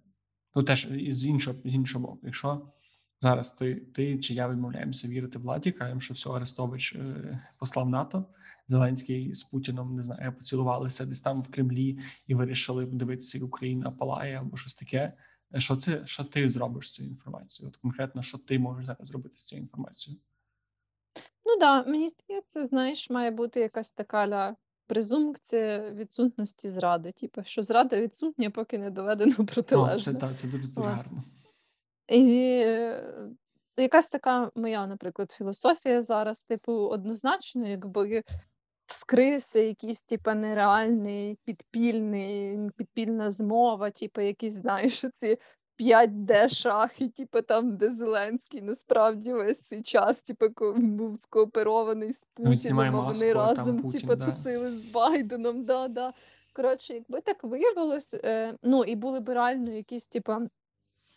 ну теж з іншого з іншого боку, якщо зараз ти ти чи я відмовляємося вірити владі, кажемо, що все, Арестович е, послав НАТО, Зеленський з Путіном не знаю, поцілувалися десь там в Кремлі і вирішили дивитися, Україна палає або щось таке. Що це що ти зробиш з цією інформацією? От конкретно, що ти можеш зараз зробити з цією інформацією? Ну да, мені здається, знаєш, має бути якась така презумпція відсутності зради. Типу, що зрада відсутня, поки не доведено О, це так, це дуже дуже гарно. І е, якась така моя, наприклад, філософія зараз, типу, однозначно, якби вскрився якийсь, типу, нереальний підпільний, підпільна змова, типу, якісь, знаєш, ці 5D шахи, типу там, де Зеленський насправді весь цей час, типу, був скооперований з Путіним, а вони разом Путін, типу, да. тусили з Байденом. Да, да. Коротше, якби так виявилось, е, ну і були б реально якісь, типу,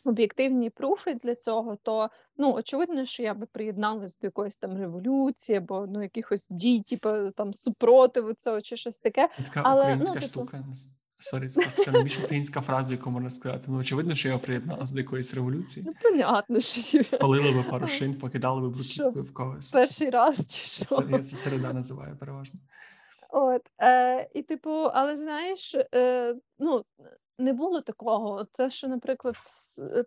об'єктивні пруфи для цього, то ну очевидно, що я би приєдналась до якоїсь там революції або ну якихось дій, типу там супротиву цього чи щось таке. Така Але, українська ну, типу... Sorry, це просто така найбільш українська фраза, яку можна сказати. Ну, очевидно, що я приєдналася до якоїсь революції. Ну, понятно, що Спалили би пару шин, покидали би бруківкою в когось. Перший раз чи що? Це, я це середа називаю переважно. От, е, І, типу, але знаєш, е, ну, не було такого. Те, що, наприклад,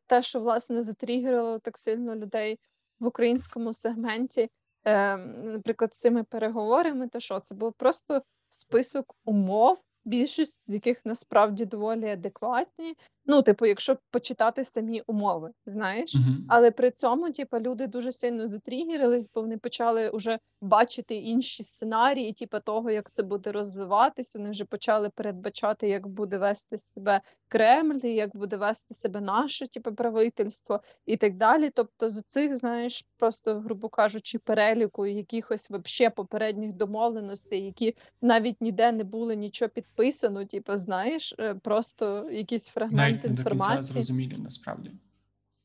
те, що власне затригерило так сильно людей в українському сегменті, е, наприклад, з цими переговорами, то що це був просто список умов більшість з яких насправді доволі адекватні, Ну, типу, якщо почитати самі умови, знаєш. Мгм. Але при цьому, типу, люди дуже сильно затригерились, бо вони почали уже бачити інші сценарії, типу, того, як це буде розвиватися. Вони вже почали передбачати, як буде вести себе Кремль, як буде вести себе наше, типу, правительство і так далі. Тобто, з цих, знаєш, просто, грубо кажучи, переліку якихось вообще попередніх домовленостей, які навіть ніде не були нічого підписано, типу, знаєш, е, просто якісь фрагменти Навіть не до кінця зрозумілі насправді.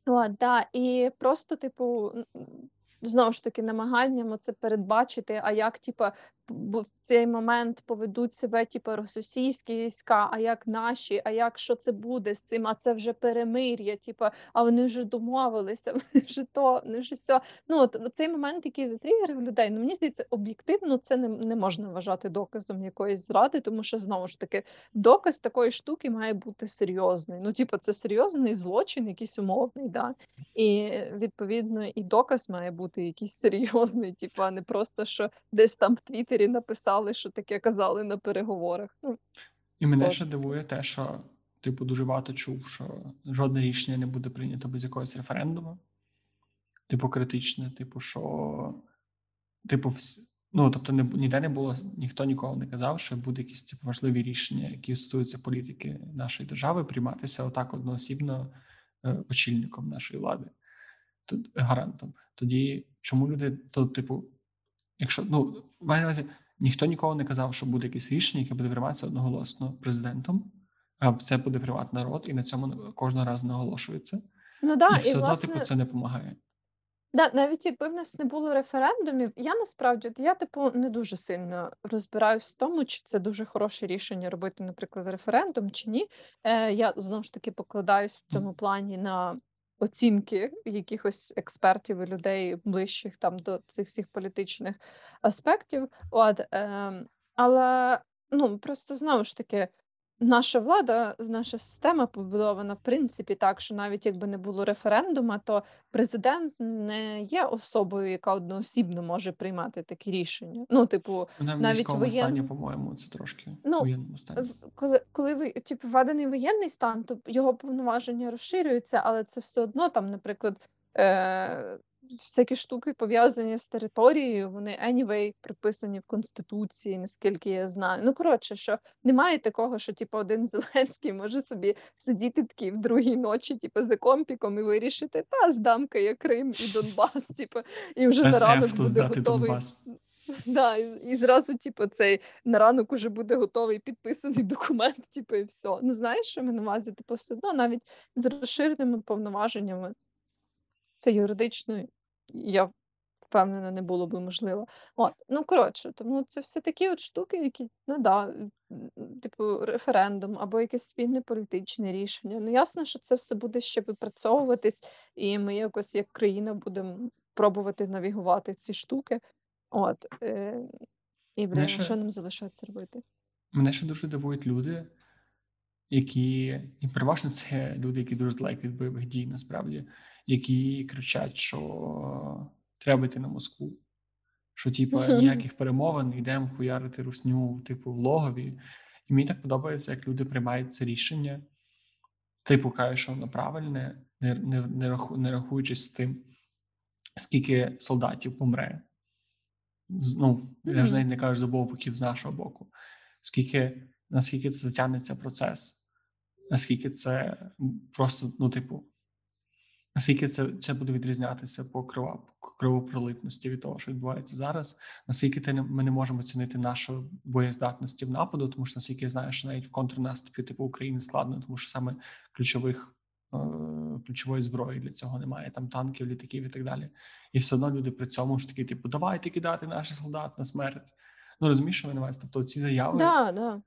О, да, і просто, типу, знову ж таки, намаганням це передбачити, а як, типа, в цей момент поведуть себе, типу, російські війська, а як наші, а як що це буде з цим, а це вже перемир'я, типу, а вони вже домовилися, вони вже то, вони вже все. Ну, от цей момент, який затригерив людей, ну мені здається, об'єктивно це не, не можна вважати доказом якоїсь зради, тому що знову ж таки доказ такої штуки має бути серйозний. Ну, типу, це серйозний злочин, якийсь умовний, да. І відповідно і доказ має бути якийсь серйозний, типу, а не просто що десь там в Твіттері написали, що таке казали на переговорах. Ну, І мене То- ще дивує те, що типу дуже багато чув, що жодне рішення не буде прийнято без якогось референдуму. Типу, критичне, типу, що типу, вс... ну тобто, не ніде не було, ніхто ніколи не казав, що буде якісь типу, важливі рішення, які стосуються політики нашої держави, прийматися отак одноосібно е, очільником нашої влади, гарантом. Тоді чому люди, то, типу, якщо ну маю на увазі, ніхто ніколи не казав, що буде якесь рішення, яке буде прийматися одноголосно президентом, а це буде приймати народ, і на цьому кожного разу наголошується. ну да, і і, одно, власне, типу, це не допомагає. Да, навіть якби в нас не було референдумів, я насправді я типу не дуже сильно розбираюсь в тому, чи це дуже хороше рішення робити, наприклад, референдум чи ні. Е, я знову ж таки покладаюсь в цьому плані на оцінки якихось експертів і людей ближчих там до цих всіх політичних аспектів. От, е, але ну просто знову ж таки. Наша влада, наша система побудована в принципі так, що навіть якби не було референдуму, то президент не є особою, яка одноосібно може приймати такі рішення. Ну, типу, Вона навіть військовому стані, по-моєму, це трошки Ну, воєнному стані. коли, коли ви типу, введений воєнний стан, то його повноваження розширюються, але це все одно там, наприклад, е- всякі штуки пов'язані з територією, вони anyway приписані в конституції, наскільки я знаю. Ну коротше, що немає такого, що типу один Зеленський може собі сидіти такий в другій ночі, типу, за компіком і вирішити, та здамка я Крим і Донбас, типу, і вже на ранок буде готовий. Донбас. Да, і, і зразу, типу, цей на ранок уже буде готовий підписаний документ, типу, і все. Ну знаєш, що ми на увазі, типу, все одно навіть з розширеними повноваженнями, це юридично, я впевнена, не було би можливо. От, ну коротше, тому це все такі от штуки, які, ну да, типу, референдум або якесь спільне політичне рішення. Ну ясно, що це все буде ще випрацьовуватись, і ми якось як країна будемо пробувати навігувати ці штуки. От, е, і блін, Знаєш, що нам залишається робити? Мене ще дуже дивують люди, які, і переважно це люди, які дуже далекі від бойових дій, насправді, які кричать, що треба йти на Москву. Що, типу, ніяких перемовин, йдемо хуярити русню, типу, в логові. І мені так подобається, як люди приймають це рішення, типу, кажуть, що воно правильне, не, не, не, раху, не рахуючись з тим, скільки солдатів помре. Ну, я ж навіть не кажу з обох боків, з нашого боку. Скільки, наскільки це затягнеться процес, наскільки це просто, ну, типу, наскільки це, це буде відрізнятися по кровопролитності від того, що відбувається зараз, наскільки ти не, ми не можемо оцінити нашу боєздатності в нападу, тому що наскільки я знаю, що навіть в контрнаступі типу України складно, тому що саме ключових е, ключової зброї для цього немає, там танків, літаків і так далі. І все одно люди при цьому ж такі, типу, давайте кидати наших солдат на смерть. Ну розумієш, що мене Тобто ці заяви. Да, да.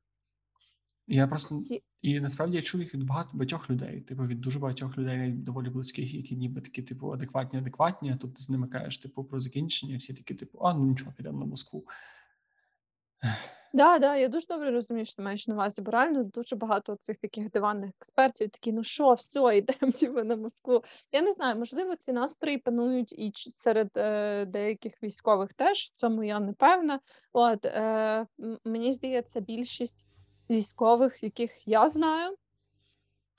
Я просто І- насправді я чув їх від багато багатьох людей, типу від дуже багатьох людей, навіть доволі близьких, які ніби такі, типу, адекватні, адекватні. А тут ти з ними кажеш, типу, про закінчення, всі такі, типу, а ну нічого, підемо на Москву. Да, да, я дуже добре розумію, що ти маєш на увазі, бо реально дуже багато цих таких диванних експертів, такі, ну що, все, йдемо типу, на Москву. Я не знаю, можливо, ці настрої панують і серед е, деяких військових теж, в цьому я не певна. От, е, мені здається, більшість військових, яких я знаю,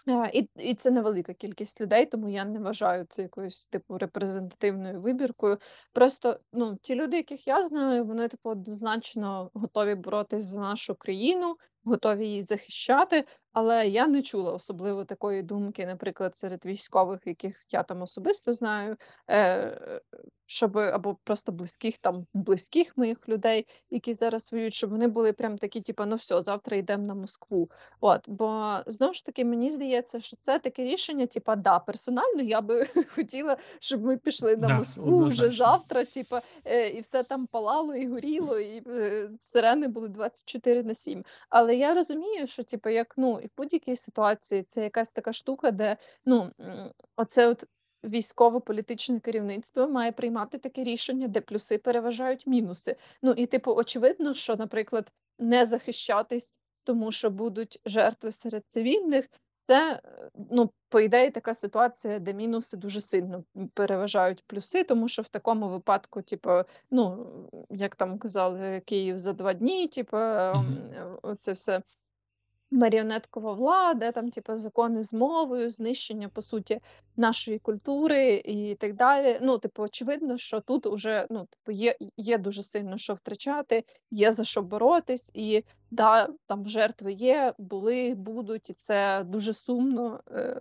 Е, і і це невелика кількість людей, тому я не вважаю це якоюсь типу репрезентативною вибіркою. Просто ну ті люди, яких я знаю, вони типу однозначно готові боротись за нашу країну, готові її захищати. Але я не чула особливо такої думки, наприклад, серед військових, яких я там особисто знаю, е, щоб або просто близьких там близьких моїх людей, які зараз воюють, щоб вони були прям такі, типу, ну все, завтра йдемо на Москву. От, бо знову ж таки, мені здається, що це таке рішення, типа, да, персонально я би хотіла, щоб ми пішли на Да, Москву вже завтра, типа, е, і все там палало і горіло, і е, сирени були 24 на 7. Але я розумію, що типу, як ну і в будь-якій ситуації це якась така штука, де ну оце от військово-політичне керівництво має приймати таке рішення, де плюси переважають мінуси. Ну і типу, очевидно, що, наприклад, не захищатись, тому що будуть жертви серед цивільних. Це ну по ідеї така ситуація, де мінуси дуже сильно переважають плюси, тому що в такому випадку, типу, ну як там казали, Київ за два дні, типу, це все маріонеткова влада, там, типу, закони з мовою, знищення по суті нашої культури і так далі. Ну, типу, очевидно, що тут уже ну, типу, є є дуже сильно що втрачати, є за що боротись, і да, там жертви є, були, будуть, і це дуже сумно. Е,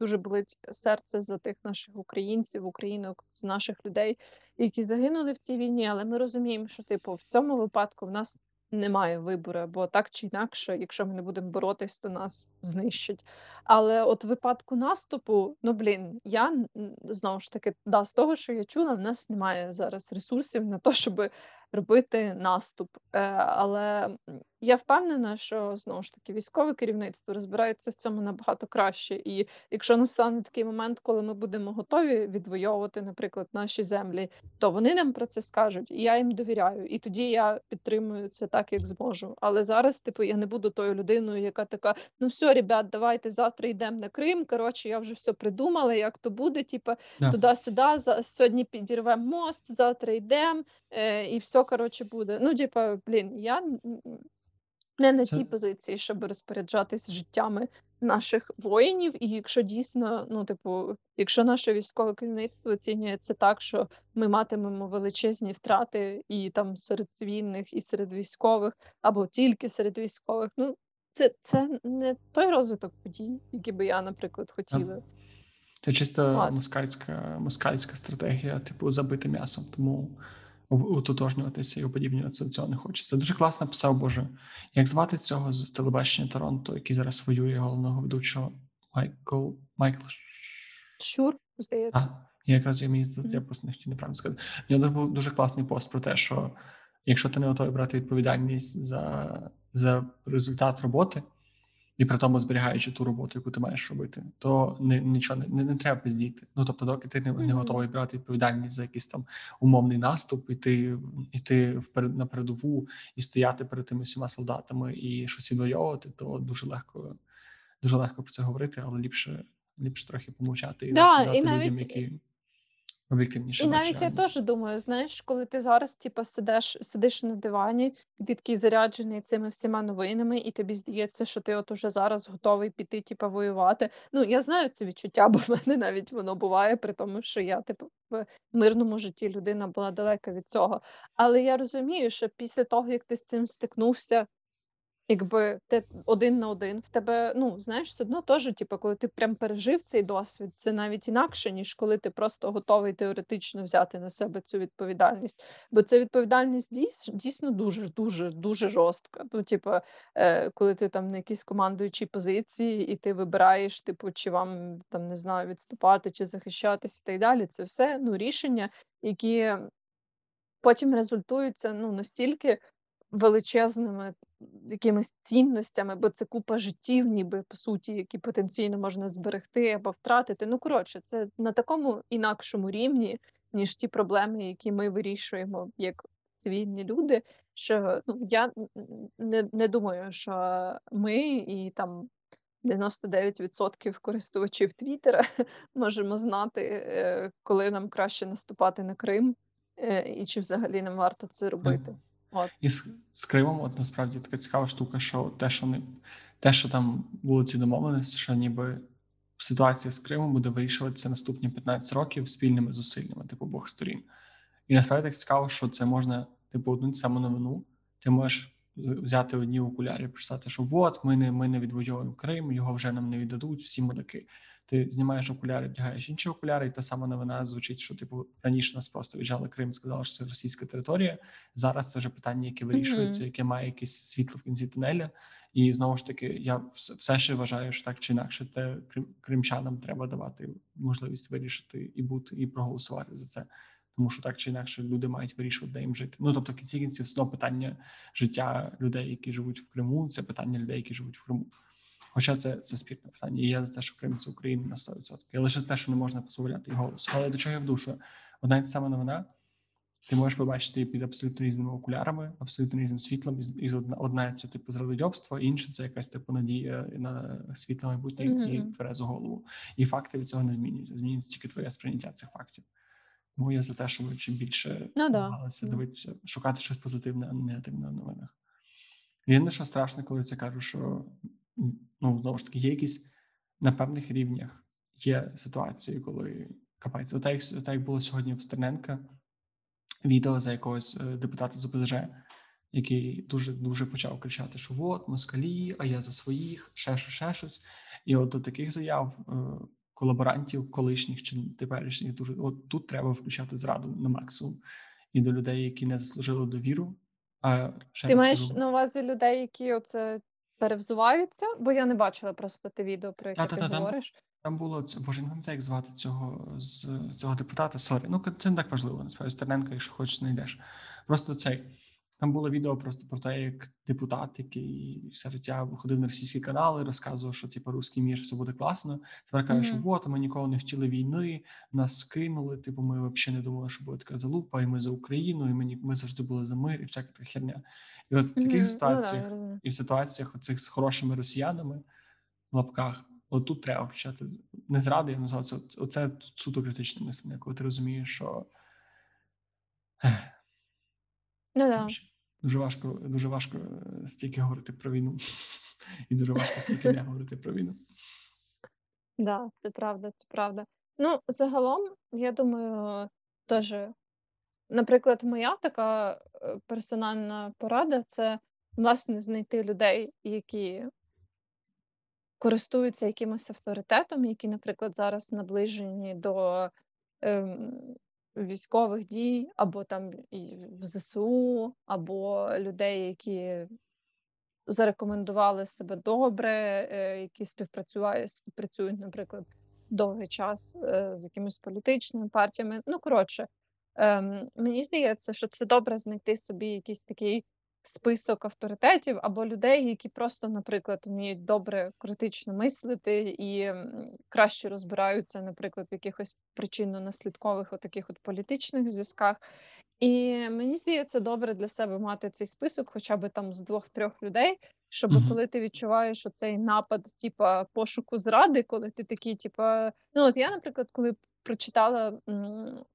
дуже болить серце за тих наших українців, українок з наших людей, які загинули в цій війні. Але ми розуміємо, що типу в цьому випадку в нас немає вибору, бо так чи інакше, якщо ми не будемо боротись, то нас знищать. Але от в випадку наступу, ну блін, я знову ж таки, да, з того, що я чула, в нас немає зараз ресурсів на те, щоб робити наступ. Е, Але я впевнена, що знову ж таки військове керівництво розбирається в цьому набагато краще. І якщо настане такий момент, коли ми будемо готові відвоювати, наприклад, наші землі, то вони нам про це скажуть, і я їм довіряю. І тоді я підтримую це так, як зможу. Але зараз, типу, я не буду тою людиною, яка така: ну все, ребят, давайте завтра йдемо на Крим. Коротше, я вже все придумала, як то буде. Типу, Да. туди-сюди. Сьогодні підірвемо мост, завтра йдемо, е, і все коротше буде. Ну, типа, блін, я не на Це тій позиції, щоб розпоряджатись життями наших воїнів. І якщо дійсно, ну типу, якщо наше військове керівництво оцінює це так, що ми матимемо величезні втрати і там серед цивільних, і серед військових, або тільки серед військових, ну це це не той розвиток подій, який би я, наприклад, хотіла. Це чисто москальська москальська стратегія, типу, забити м'ясом. Тому утотожнюватися і уподібнюватися до цього не хочеться. Дуже класно писав, Боже. Як звати цього з телебачення Торонто, який зараз воює головного ведучого Майкл Майкл Щур, здається. А, я якраз я мені я просто не хотів неправильно сказати. У нього був дуже класний пост про те, що якщо ти не готовий брати відповідальність за, за результат роботи і при тому зберігаючи ту роботу, яку ти маєш робити, то не нічого не, не, треба пиздіти. Ну тобто, доки ти не, не готовий брати відповідальність за якийсь там умовний наступ, іти іти вперед на передову і стояти перед тими всіма солдатами і щось відвоювати, то дуже легко, дуже легко про це говорити, але ліпше ліпше трохи помовчати і да, дати і людям, які об'єктивніше. І навіть я теж думаю, знаєш, коли ти зараз типу, сидиш сидиш на дивані, і ти такий заряджений цими всіма новинами, і тобі здається, що ти от уже зараз готовий піти, типу, воювати. Ну я знаю це відчуття, бо в мене навіть воно буває, при тому, що я типу в мирному житті людина була далека від цього. Але я розумію, що після того, як ти з цим стикнувся, Якби ти один на один в тебе, ну знаєш, все одно теж, типу, коли ти прям пережив цей досвід, це навіть інакше, ніж коли ти просто готовий теоретично взяти на себе цю відповідальність. Бо це відповідальність дійс, дійсно дуже, дуже, дуже жорстка. Ну, типу, е, коли ти там на якійсь командуючій позиції, і ти вибираєш, типу, чи вам там не знаю, відступати чи захищатись, і так далі. Це все ну рішення, які потім результуються ну настільки величезними якимись цінностями, бо це купа життів, ніби по суті, які потенційно можна зберегти або втратити. Ну коротше, це на такому інакшому рівні, ніж ті проблеми, які ми вирішуємо як цивільні люди. Що ну я не, не думаю, що ми і там. 99% користувачів Твіттера можемо знати, е, коли нам краще наступати на Крим, е, і чи взагалі нам варто це робити. От. І з, з Кримом, от насправді така цікава штука, що те, що вони те, що там були ці домовленості, що ніби ситуація з Кримом буде вирішуватися наступні 15 років спільними зусиллями, типу обох сторін. І насправді так цікаво, що це можна, типу, одну саму новину. Ти можеш взяти одні окуляри і писати, що от ми не ми не відвоюємо Крим, його вже нам не віддадуть, всі мудаки. Ти знімаєш окуляри, вдягаєш інші окуляри, і та сама новина звучить, що типу раніше нас просто віджали Крим, сказали, що це російська територія. Зараз це вже питання, яке вирішується, яке має якесь світло в кінці тунеля. І знову ж таки, я все ще вважаю, що так чи інакше, те кримчанам треба давати можливість вирішити і бути, і проголосувати за це тому що так чи інакше люди мають вирішувати, де їм жити. Ну тобто, в кінці кінців все питання життя людей, які живуть в Криму, це питання людей, які живуть в Криму. Хоча це це спірне питання. І я за те, що Крим це Україна на 100%. Я лише за те, що не можна дозволяти голос. Але до чого я в душу? Одна та сама новина. Ти можеш побачити її під абсолютно різними окулярами, абсолютно різним світлом. І одна, одна це типу зрадодьобство, інша це якась типу надія на світле майбутнє mm-hmm. і тверезу голову. І факти від цього не змінюються. Змінюється тільки твоє сприйняття цих фактів. Тому я за те, щоб чим більше ну, намагалися дивитися, шукати щось позитивне, а не негативне в новинах. Єдине, що страшно, коли це кажу, що ну знову ж таки є якісь на певних рівнях є ситуації, коли капець. Отак, як, так як було сьогодні в Стерненка відео за якогось е, депутата з ОПЗЖ, який дуже дуже почав кричати, що от москалі, а я за своїх, ще щось, ще щось. І от до таких заяв е, колаборантів, колишніх чи теперішніх, дуже от тут треба включати зраду на максимум і до людей, які не заслужили довіру. А ще ти маєш скажу... на увазі людей, які оце перевзуваються? Бо я не бачила просто те відео, про яке ти говориш. Там було це боже, не пам'ятаю, як звати цього з цього депутата. Sorry, ну це не так важливо. Насправді Стерненка, якщо хочеш, знайдеш. Просто цей там було відео просто про те, як депутат, який все життя ходив на російські канали, розказував, що типу русський мір все буде класно. Тепер каже, mm-hmm. що от ми ніколи не хотіли війни, нас скинули. Типу, ми взагалі не думали, що буде така залупа, і ми за Україну, і ми ми завжди були за мир, і всяка така херня. І от в таких mm-hmm. ситуаціях, mm-hmm. і в ситуаціях оцих з хорошими росіянами в лапках, от тут треба почати не зради, я назвав це оце суто критичне мислення, коли ти розумієш, що. Ну да. Дуже важко, дуже важко е, стільки говорити про війну, і дуже важко стільки не говорити про війну. Да, це правда, це правда. Ну, загалом, я думаю, теж, наприклад, моя така е, персональна порада це власне знайти людей, які користуються якимось авторитетом, які, наприклад, зараз наближені до ем, військових дій, або там в ЗСУ, або людей, які зарекомендували себе добре, е, які співпрацюють, співпрацюють, наприклад, довгий час е, з якимись політичними партіями. Ну, коротше, ем, мені здається, що це добре знайти собі якийсь такий список авторитетів або людей, які просто, наприклад, вміють добре критично мислити і краще розбираються, наприклад, в якихось причинно-наслідкових отаких от політичних зв'язках. І мені здається, добре для себе мати цей список, хоча б там з двох-трьох людей, щоб uh коли ти відчуваєш оцей напад, типа пошуку зради, коли ти такий, типа, ну от я, наприклад, коли прочитала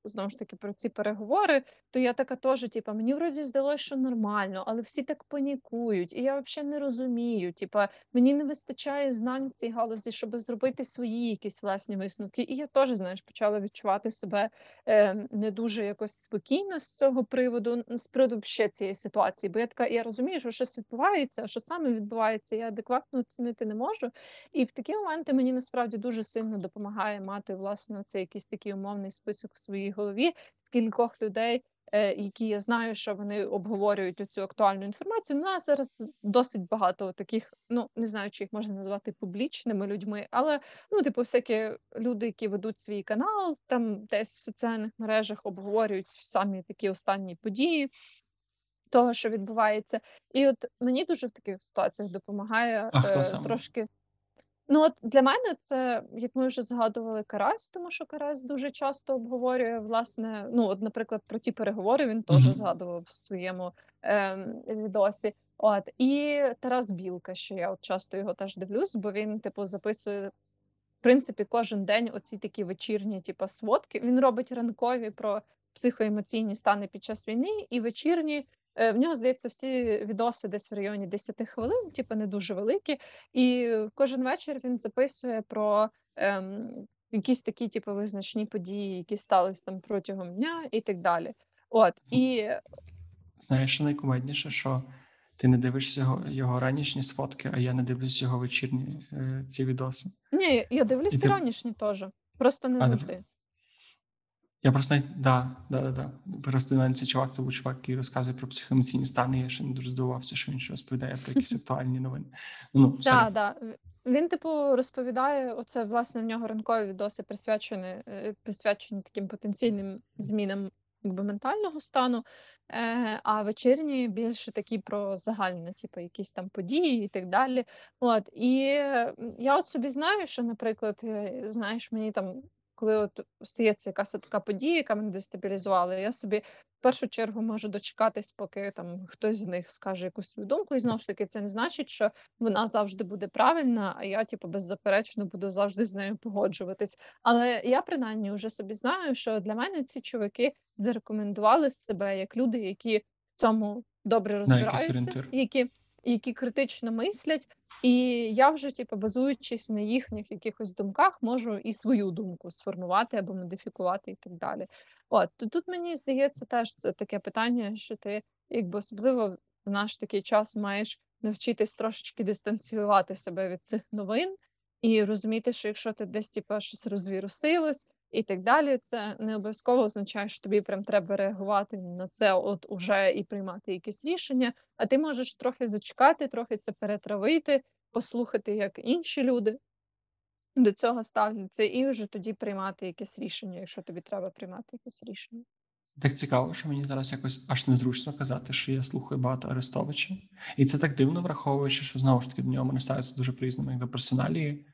знову ж таки про ці переговори, то я така теж, типу, мені вроді здалося, що нормально, але всі так панікують, і я взагалі не розумію. Типа, мені не вистачає знань в цій галузі, щоб зробити свої якісь власні висновки. І я теж, знаєш, почала відчувати себе е, не дуже якось спокійно з цього приводу, з приводу ще цієї ситуації. Бо я така, я розумію, що щось відбувається, що саме відбувається, я адекватно оцінити не можу. І в такі моменти мені насправді дуже сильно допомагає мати власне цей якийсь такий умовний список в своїй голові з кількох людей, е, які я знаю, що вони обговорюють цю актуальну інформацію. У нас зараз досить багато таких, ну не знаю, чи їх можна назвати публічними людьми, але ну, типу, всякі люди, які ведуть свій канал, там десь в соціальних мережах обговорюють самі такі останні події. Того, що відбувається, і от мені дуже в таких ситуаціях допомагає а е, трошки Ну, от для мене це, як ми вже згадували, Карась, тому що Карась дуже часто обговорює, власне, ну, от, наприклад, про ті переговори він теж Мгм. згадував в своєму ем, відосі. От, і Тарас Білка, що я от часто його теж дивлюсь, бо він, типу, записує, в принципі, кожен день оці такі вечірні, типу, сводки. Він робить ранкові про психоемоційні стани під час війни, і вечірні Е, в нього, здається, всі відоси десь в районі 10 хвилин, типу не дуже великі. І кожен вечір він записує про ем, якісь такі, типу, визначні події, які сталися там протягом дня і так далі. От і Знаєш, що найкумедніше, що ти не дивишся його його ранішні сфотки, а я не дивлюсь його вечірні е, ці відоси. ні, я дивлюся ти- ранішні теж. Просто не А, не- завжди. Я просто навіть- да, да, да, да. Цей чувак, це був чувак, який розказує про психоемоційні стани. Я ще не дуже здивувався, що він ще розповідає про якісь актуальні новини. Ну, sorry. да. Він, типу, розповідає, оце власне в нього ранкові відоси присвячені, е, присвячені таким потенційним змінам якби, ментального стану, е, а вечірні більше такі про загальне, типу, якісь там події і так далі. От, і я от собі знаю, що, наприклад, е, знаєш, мені там, коли от стається якась така подія, яка мене дестабілізувала, я собі в першу чергу можу дочекатись, поки там хтось з них скаже якусь свою думку, і знову ж таки, це не значить, що вона завжди буде правильна, а я, типу, беззаперечно буду завжди з нею погоджуватись. Але я принаймні вже собі знаю, що для мене ці чуваки зарекомендували себе як люди, які в цьому добре розбираються, які, які критично мислять. І я вже, типу, базуючись на їхніх якихось думках, можу і свою думку сформувати або модифікувати, і так далі. От тут мені здається, теж це таке питання, що ти, якби особливо в наш такий час, маєш навчитись трошечки дистанціювати себе від цих новин і розуміти, що якщо ти десь типу, щось розвірусилось і так далі, це не обов'язково означає, що тобі прям треба реагувати на це от уже і приймати якісь рішення. А ти можеш трохи зачекати, трохи це перетравити, послухати, як інші люди до цього ставляться, і вже тоді приймати якесь рішення, якщо тобі треба приймати якесь рішення. Так цікаво, що мені зараз якось аж незручно казати, що я слухаю багато Арестовича. І це так дивно, враховуючи, що знову ж таки до нього мене ставиться дуже по-різному, як до персоналії.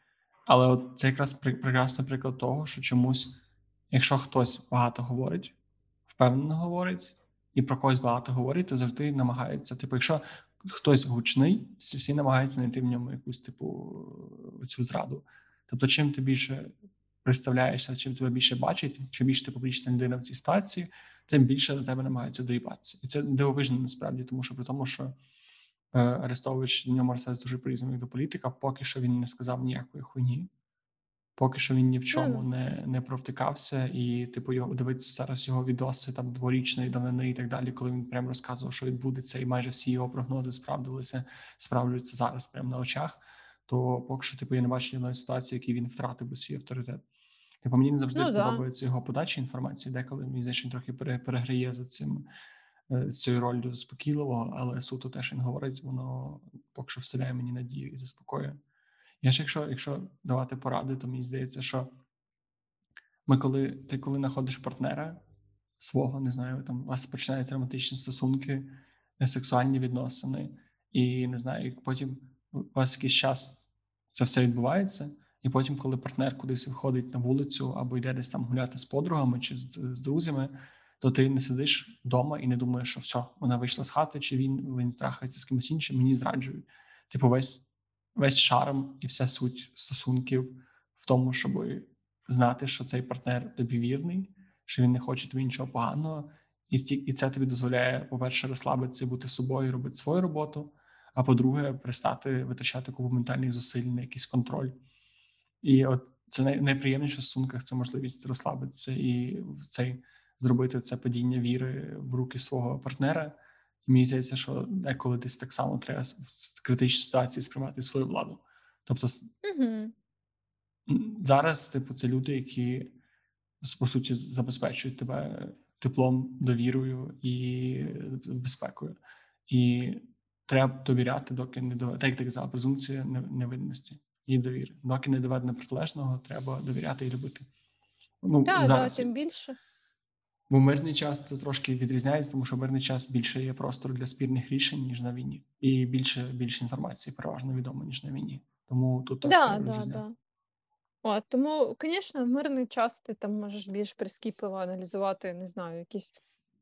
Але от це якраз прекрасний приклад того, що чомусь, якщо хтось багато говорить, впевнено говорить, і про когось багато говорить, то завжди намагається. Типу, якщо хтось гучний, всі намагаються знайти в ньому якусь типу цю зраду. Тобто, чим ти більше представляєшся, чим тебе більше бачить, чим більше ти публічна людина в цій ситуації, тим більше до тебе намагаються доїбатися. І це дивовижно насправді, тому що при тому, що Арестович до нього дуже як до політика, поки що він не сказав ніякої хуйні, поки що він ні в чому не, не провтикався, і типу його дивитися зараз його відоси там дворічної давнини і так далі, коли він прям розказував, що відбудеться, і майже всі його прогнози справдилися, справджуються зараз прямо на очах. То поки що, типу, я не бачу ні ситуації, в якій він втратив би свій авторитет. Типу, мені не завжди Ну да. подобається його подача інформації, деколи мені здається, він трохи пере- переграє за цим е, з цією ролью заспокійливого, але суто те, що він говорить, воно поки що вселяє мені надію і заспокоює. Я ж, якщо, якщо давати поради, то мені здається, що ми, коли ти коли знаходиш партнера свого, не знаю, там у вас починаються романтичні стосунки, е, сексуальні відносини, і не знаю, і потім у вас якийсь час це все відбувається. І потім, коли партнер кудись виходить на вулицю або йде десь там гуляти з подругами чи з, з друзями, то ти не сидиш вдома і не думаєш, що все, вона вийшла з хати, чи він він трахається з кимось іншим, мені зраджують. Типу, весь весь шарм і вся суть стосунків в тому, щоб знати, що цей партнер тобі вірний, що він не хоче тобі нічого поганого, і і це тобі дозволяє, по-перше, розслабитися, бути собою, робити свою роботу. А по-друге, перестати витрачати купу ментальних зусиль на якийсь контроль. І от це найприємніше в стосунках це можливість розслабитися і в цей зробити це падіння віри в руки свого партнера. І мені здається, що деколи десь так само треба в критичній ситуації сприймати свою владу. Тобто, м, зараз, типу, це люди, які по суті забезпечують тебе теплом, довірою і безпекою. І треба довіряти, доки не доведено. Так як ти казав, презумпція невинності і довіри. Доки не доведено протилежного, треба довіряти і любити. Ну, Так, да, зараз. тим більше. Бо мирний час це трошки відрізняється, тому що мирний час більше є простору для спірних рішень, ніж на війні, і більше більше інформації переважно відомо, ніж на війні. Тому тут теж Да, да, да. От, тому, звісно, в мирний час ти там можеш більш прискіпливо аналізувати, не знаю, якісь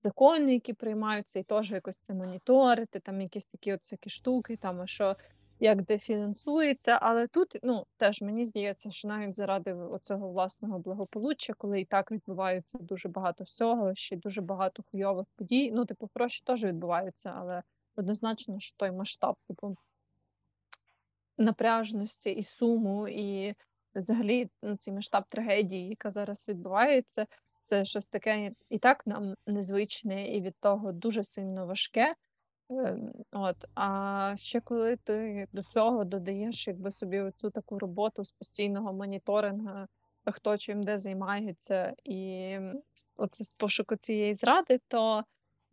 закони, які приймаються, і теж якось це моніторити, там якісь такі от всякі штуки, там, а що як де фінансується. Але тут ну теж мені здається, що навіть заради оцього власного благополуччя, коли і так відбувається дуже багато всього, ще дуже багато хуйових подій. Ну, типу, гроші теж відбуваються, але однозначно, що той масштаб, типу, напряжності і суму, і взагалі ну, цей масштаб трагедії, яка зараз відбувається, це щось таке і так нам незвичне, і від того дуже сильно важке. Ем, от, а ще коли ти до цього додаєш якби собі оцю таку роботу з постійного моніторингу, хто чим де займається, і оце з пошуку цієї зради, то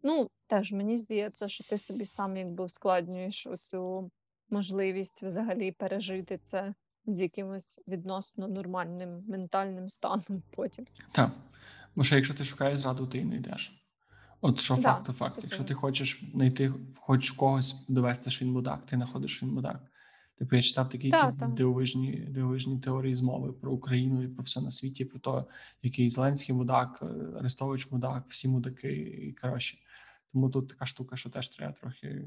ну теж мені здається, що ти собі сам якби ускладнюєш оцю можливість взагалі пережити це з якимось відносно нормальним ментальним станом потім. Так. Бо ще якщо ти шукаєш зраду, ти і не йдеш. От що Да, факт, то факт. Якщо ти хочеш знайти хоч когось довести, що він мудак, ти знаходиш, що він мудак. Типу, я читав такі Та, якісь та. дивовижні, дивовижні теорії змови про Україну і про все на світі, про те, який Зеленський мудак, е, Арестович мудак, всі мудаки і коротше. Тому тут така штука, що теж треба трохи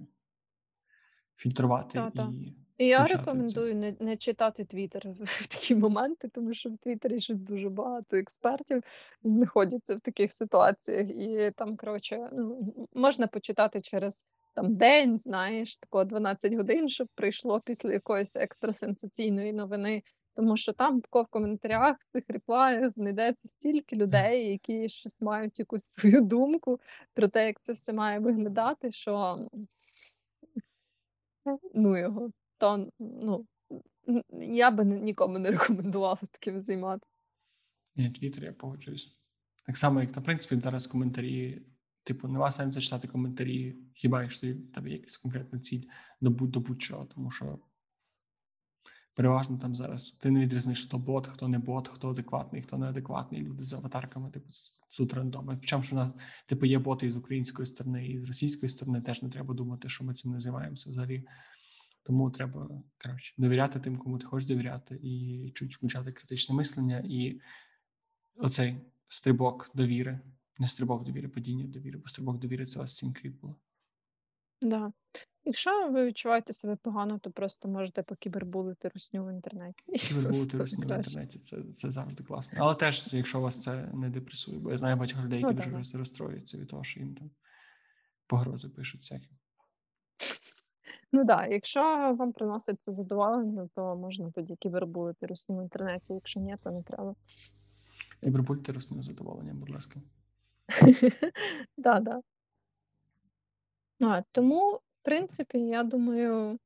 фільтрувати і І я включати це. рекомендую не, не читати Твіттер в такі моменти, тому що в Твіттері щось дуже багато експертів знаходяться в таких ситуаціях, і там, коротше, ну, можна почитати через там день, знаєш, тако 12 годин, щоб прийшло після якоїсь екстрасенсаційної новини. Тому що там тако в коментарях, в цих реплаях знайдеться стільки людей, які щось мають якусь свою думку про те, як це все має виглядати, що ну його. То, ну, я би нікому не рекомендувала таким займатися. Ні, Твіттер, я погоджуюсь. Так само, як, на принципі, зараз коментарі, типу, нема сенсу читати коментарі, хіба якщо в тебе якась конкретна ціль до будь до будь-чого, тому що переважно там зараз ти не відрізниш, хто бот, хто не бот, хто адекватний, хто неадекватний. Люди з аватарками, типу, з рандоми. Причому, що у нас, типу, є боти і з української сторони, і з російської сторони теж не треба думати, що ми цим не займаємося взагалі. Тому треба коротше довіряти тим, кому ти хочеш довіряти, і чуть включати критичне мислення, і оцей стрибок довіри, не стрибок довіри, падіння довіри, бо стрибок довіри це ось Creed було. Да. Якщо ви відчуваєте себе погано, то просто можете покібербулити русню в інтернеті. Кібербулити русні в інтернеті, це, це завжди класно. Але теж, якщо вас це не депресує, бо я знаю багатьох людей, які Ну, дуже розстроюються від того, що їм там погрози пишуть всякі. Ну так, да, якщо вам приносить це задоволення, то можна тоді кібербулити русню в інтернеті. Якщо ні, то не треба. Кібербулити русню задоволення, будь ласка. Да. А, тому, в принципі, я думаю,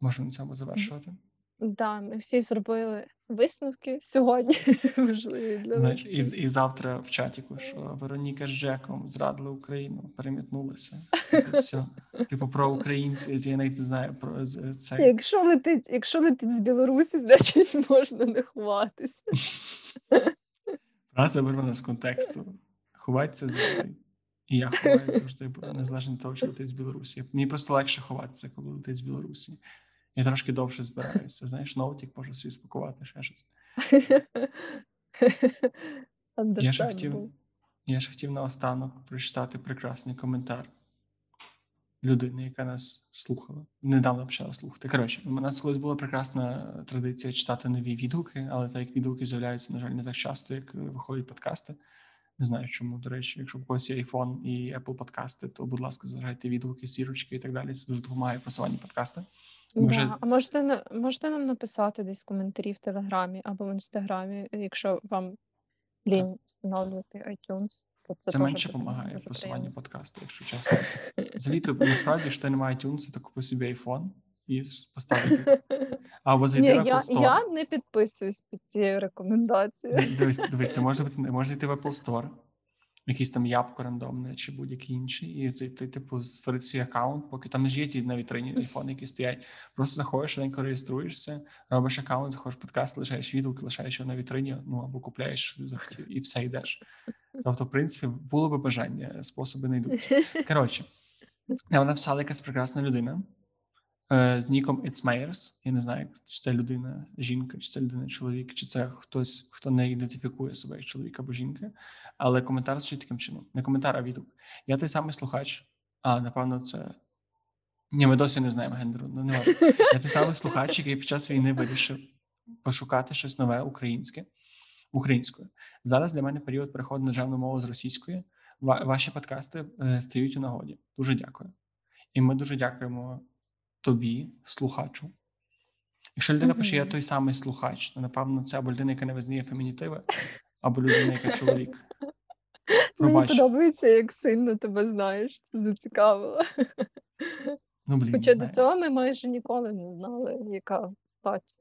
Можемо на цьому завершувати. да, ми всі зробили висновки сьогодні важливі для нас. і, і завтра в чатіку, що Вероніка з Джеком зрадили Україну, перемітнулися. Типу, все. Типу, про українців, я навіть не знаю про це. Якщо летить, якщо летить з Білорусі, значить можна не ховатися. Фраза вирвана з контексту. Ховатися завжди. І я ховаю завжди, незалежно від того, що летить з Білорусі. Мені просто легше ховатися, коли летить з Білорусі. Я трошки довше збираюся. Знаєш, ноутик можу собі спакувати, ще щось. Я ще хотів, я ще хотів наостанок прочитати прекрасний коментар людини, яка нас слухала. Недавно почала слухати. Коротше, у нас колись була прекрасна традиція читати нові відгуки, але так як відгуки з'являються, на жаль, не так часто, як виходять подкасти. Не знаю чому. До речі, якщо в когось є iPhone і Apple подкасти, то, будь ласка, залишайте відгуки, сірочки і так далі. Це дуже допомагає просуванні подкаста. Да. вже А можете, можете нам написати десь коментарі в Телеграмі або в Інстаграмі, якщо вам так. лінь встановлювати iTunes, то це, Це менше допомагає просуванню подкасту, якщо чесно. Взагалі, то насправді, що ти не має iTunes, то купи собі iPhone і поставити. Або Ні, в я, Apple Store. я не підписуюсь під цією рекомендацією. Дивись, дивись, ти можеш бути, можеш зайти в Apple Store, якийсь там ябко рандомне чи будь-який інший, і зайти, типу, створити свій аккаунт, поки там ж є ті на вітрині айфони, які стоять. Просто заходиш, швиденько реєструєшся, робиш аккаунт, заходиш в подкаст, лишаєш відгук, лишаєш його на вітрині, ну або купляєш захотів, і все йдеш. Тобто, в принципі, було би бажання, способи знайдуться. Коротше, нам написала якась прекрасна людина з ніком Myers. Я не знаю, чи це людина жінка, чи це людина чоловік, чи це хтось, хто не ідентифікує себе як чоловік або жінка. Але коментар звучить таким чином: не коментар, а відгук. Я той самий слухач. А, напевно, це Ні, ми досі не знаємо гендеру. Ну, не важливо. Я той самий слухач, який під час війни вирішив пошукати щось нове українське українською. Зараз для мене період переходу на державну мову з російської. Ваші подкасти е, стають у нагоді. Дуже дякую. І ми дуже дякуємо тобі, слухачу. Якщо людина пише, я той самий слухач, то напевно це або людина, яка не визнає фемінітиви, або людина, яка чоловік. Мені подобається, як сильно тебе знаєш, це зацікавило. Ну, блін, Хоча до цього ми майже ніколи не знали, яка стать,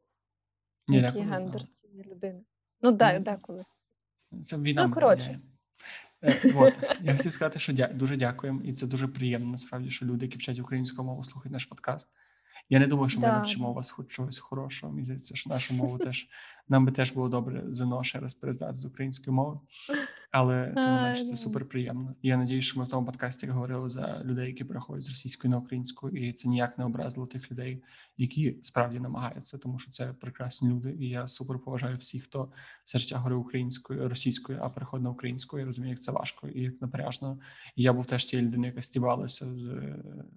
який гендер цієї людини. Ну, Ну, деколи. Це війна. Ну, коротше. Е, от, я хотів сказати, що дя- дуже дякуємо, і це дуже приємно, насправді, що люди, які вчать українську мову, слухають наш подкаст. Я не думаю, що ми навчимо вас хоч чогось хорошого. Мені здається, що нашу мову теж нам би теж було добре ЗНО ще раз перездати з української мови. Але тим не менше, це супер приємно. Я надію, що ми в тому подкасті говорили за людей, які переходять з російської на українську, і це ніяк не образило тих людей, які справді намагаються, тому що це прекрасні люди. І я супер поважаю всіх, хто життя говорив українською, російською, а переходить на українську. Я розумію, як це важко і як напряжно. І я був теж тією людиною, яка стібалася з,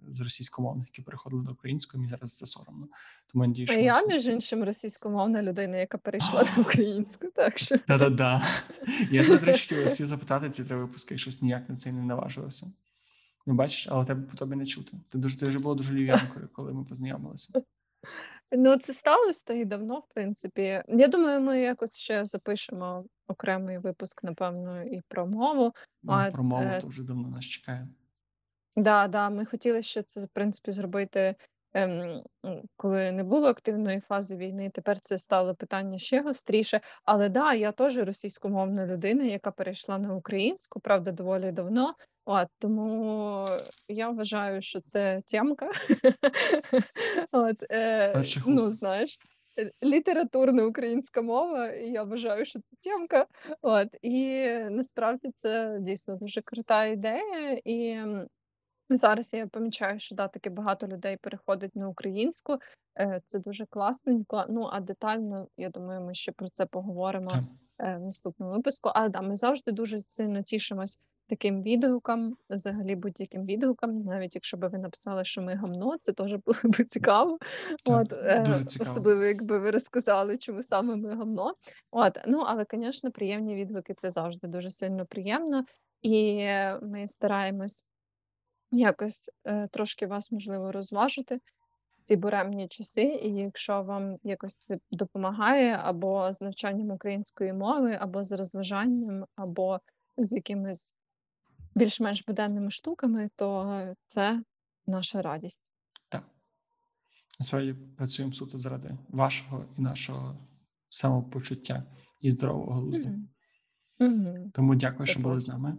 з російськомовних, які переходили до української. Мені зараз це соромно. Тому я надію, що я, між іншим, російськомовна людина, яка перейшла на українську, так що. Та-да-да. Я до речі, хотів всі запитати ці три випуски, щось ніяк на це не наважувався. Ну, бачиш, але тебе по тобі не чути. Ти дуже ти вже була дуже лів'янкою, коли ми познайомилися. Ну, це сталося та й давно, в принципі. Я думаю, ми якось ще запишемо окремий випуск, напевно, і про мову. Ну, А, про мову е, то вже давно нас чекає. Да, да, ми хотіли ще це, в принципі, зробити, ем, коли не було активної фази війни. Тепер це стало питання ще гостріше. Але да, я теж російськомовна людина, яка перейшла на українську, правда, доволі давно. От, тому я вважаю, що це тємка. От, е, ну, знаєш, е, літературна українська мова, і я вважаю, що це тємка. От, і насправді це дійсно дуже крута ідея. І зараз я помічаю, що да, таки багато людей переходить на українську. Е, Це дуже класненько. Ну а детально, я думаю, ми ще про це поговоримо Так. е, в наступному випуску. Але да, ми завжди дуже сильно тішимось таким відгукам, взагалі будь-яким відгукам, навіть якщо би ви написали, що ми гамно, це теж було б цікаво. Так, От, е, дуже цікаво. Особливо, якби ви розказали, чому саме ми гамно. От, ну але, звісно, приємні відгуки це завжди дуже сильно приємно, і ми стараємось якось е, трошки вас можливо розважити в ці буремні часи. І якщо вам якось це допомагає, або з навчанням української мови, або з розважанням, або з якимись більш-менш буденними штуками, то це наша радість. Так. Насправді працюємо суто заради вашого і нашого самопочуття і здорового глузду. Мгм. Тому дякую, що були з нами.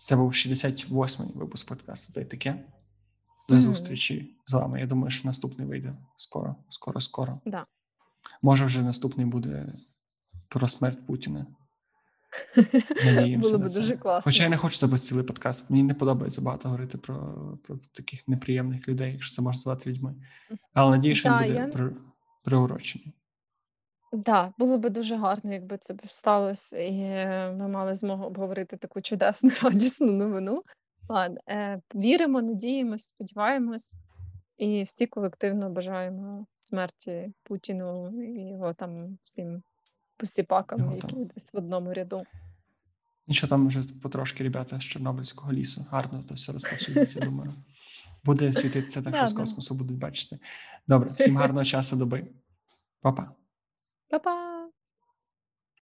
Це був 68-й випуск подкасту та й таке. До зустрічі з вами. Я думаю, що наступний вийде скоро, скоро, скоро. Да. Може, вже наступний буде про смерть Путіна. Надіємося Було на це. дуже класно. Хоча я не хочу записати цілий подкаст. Мені не подобається багато говорити про, про таких неприємних людей, якщо це можна звати людьми. Але надію, що він буде я- приурочений. Да, було би дуже гарно, якби це б сталося, і е, ми мали змогу обговорити таку чудесну, радісну новину. Ладно, е, віримо, надіємось, сподіваємось, і всі колективно бажаємо смерті Путіну і його там всім посіпакам, Його які там. десь в одному ряду. Нічого там вже потрошки ребята з Чорнобильського лісу. Гарно то все розповсюдять, я думаю. Буде світитися так, що з космосу будуть бачити. Добре, всім гарного часу доби. Па-па. Па-па!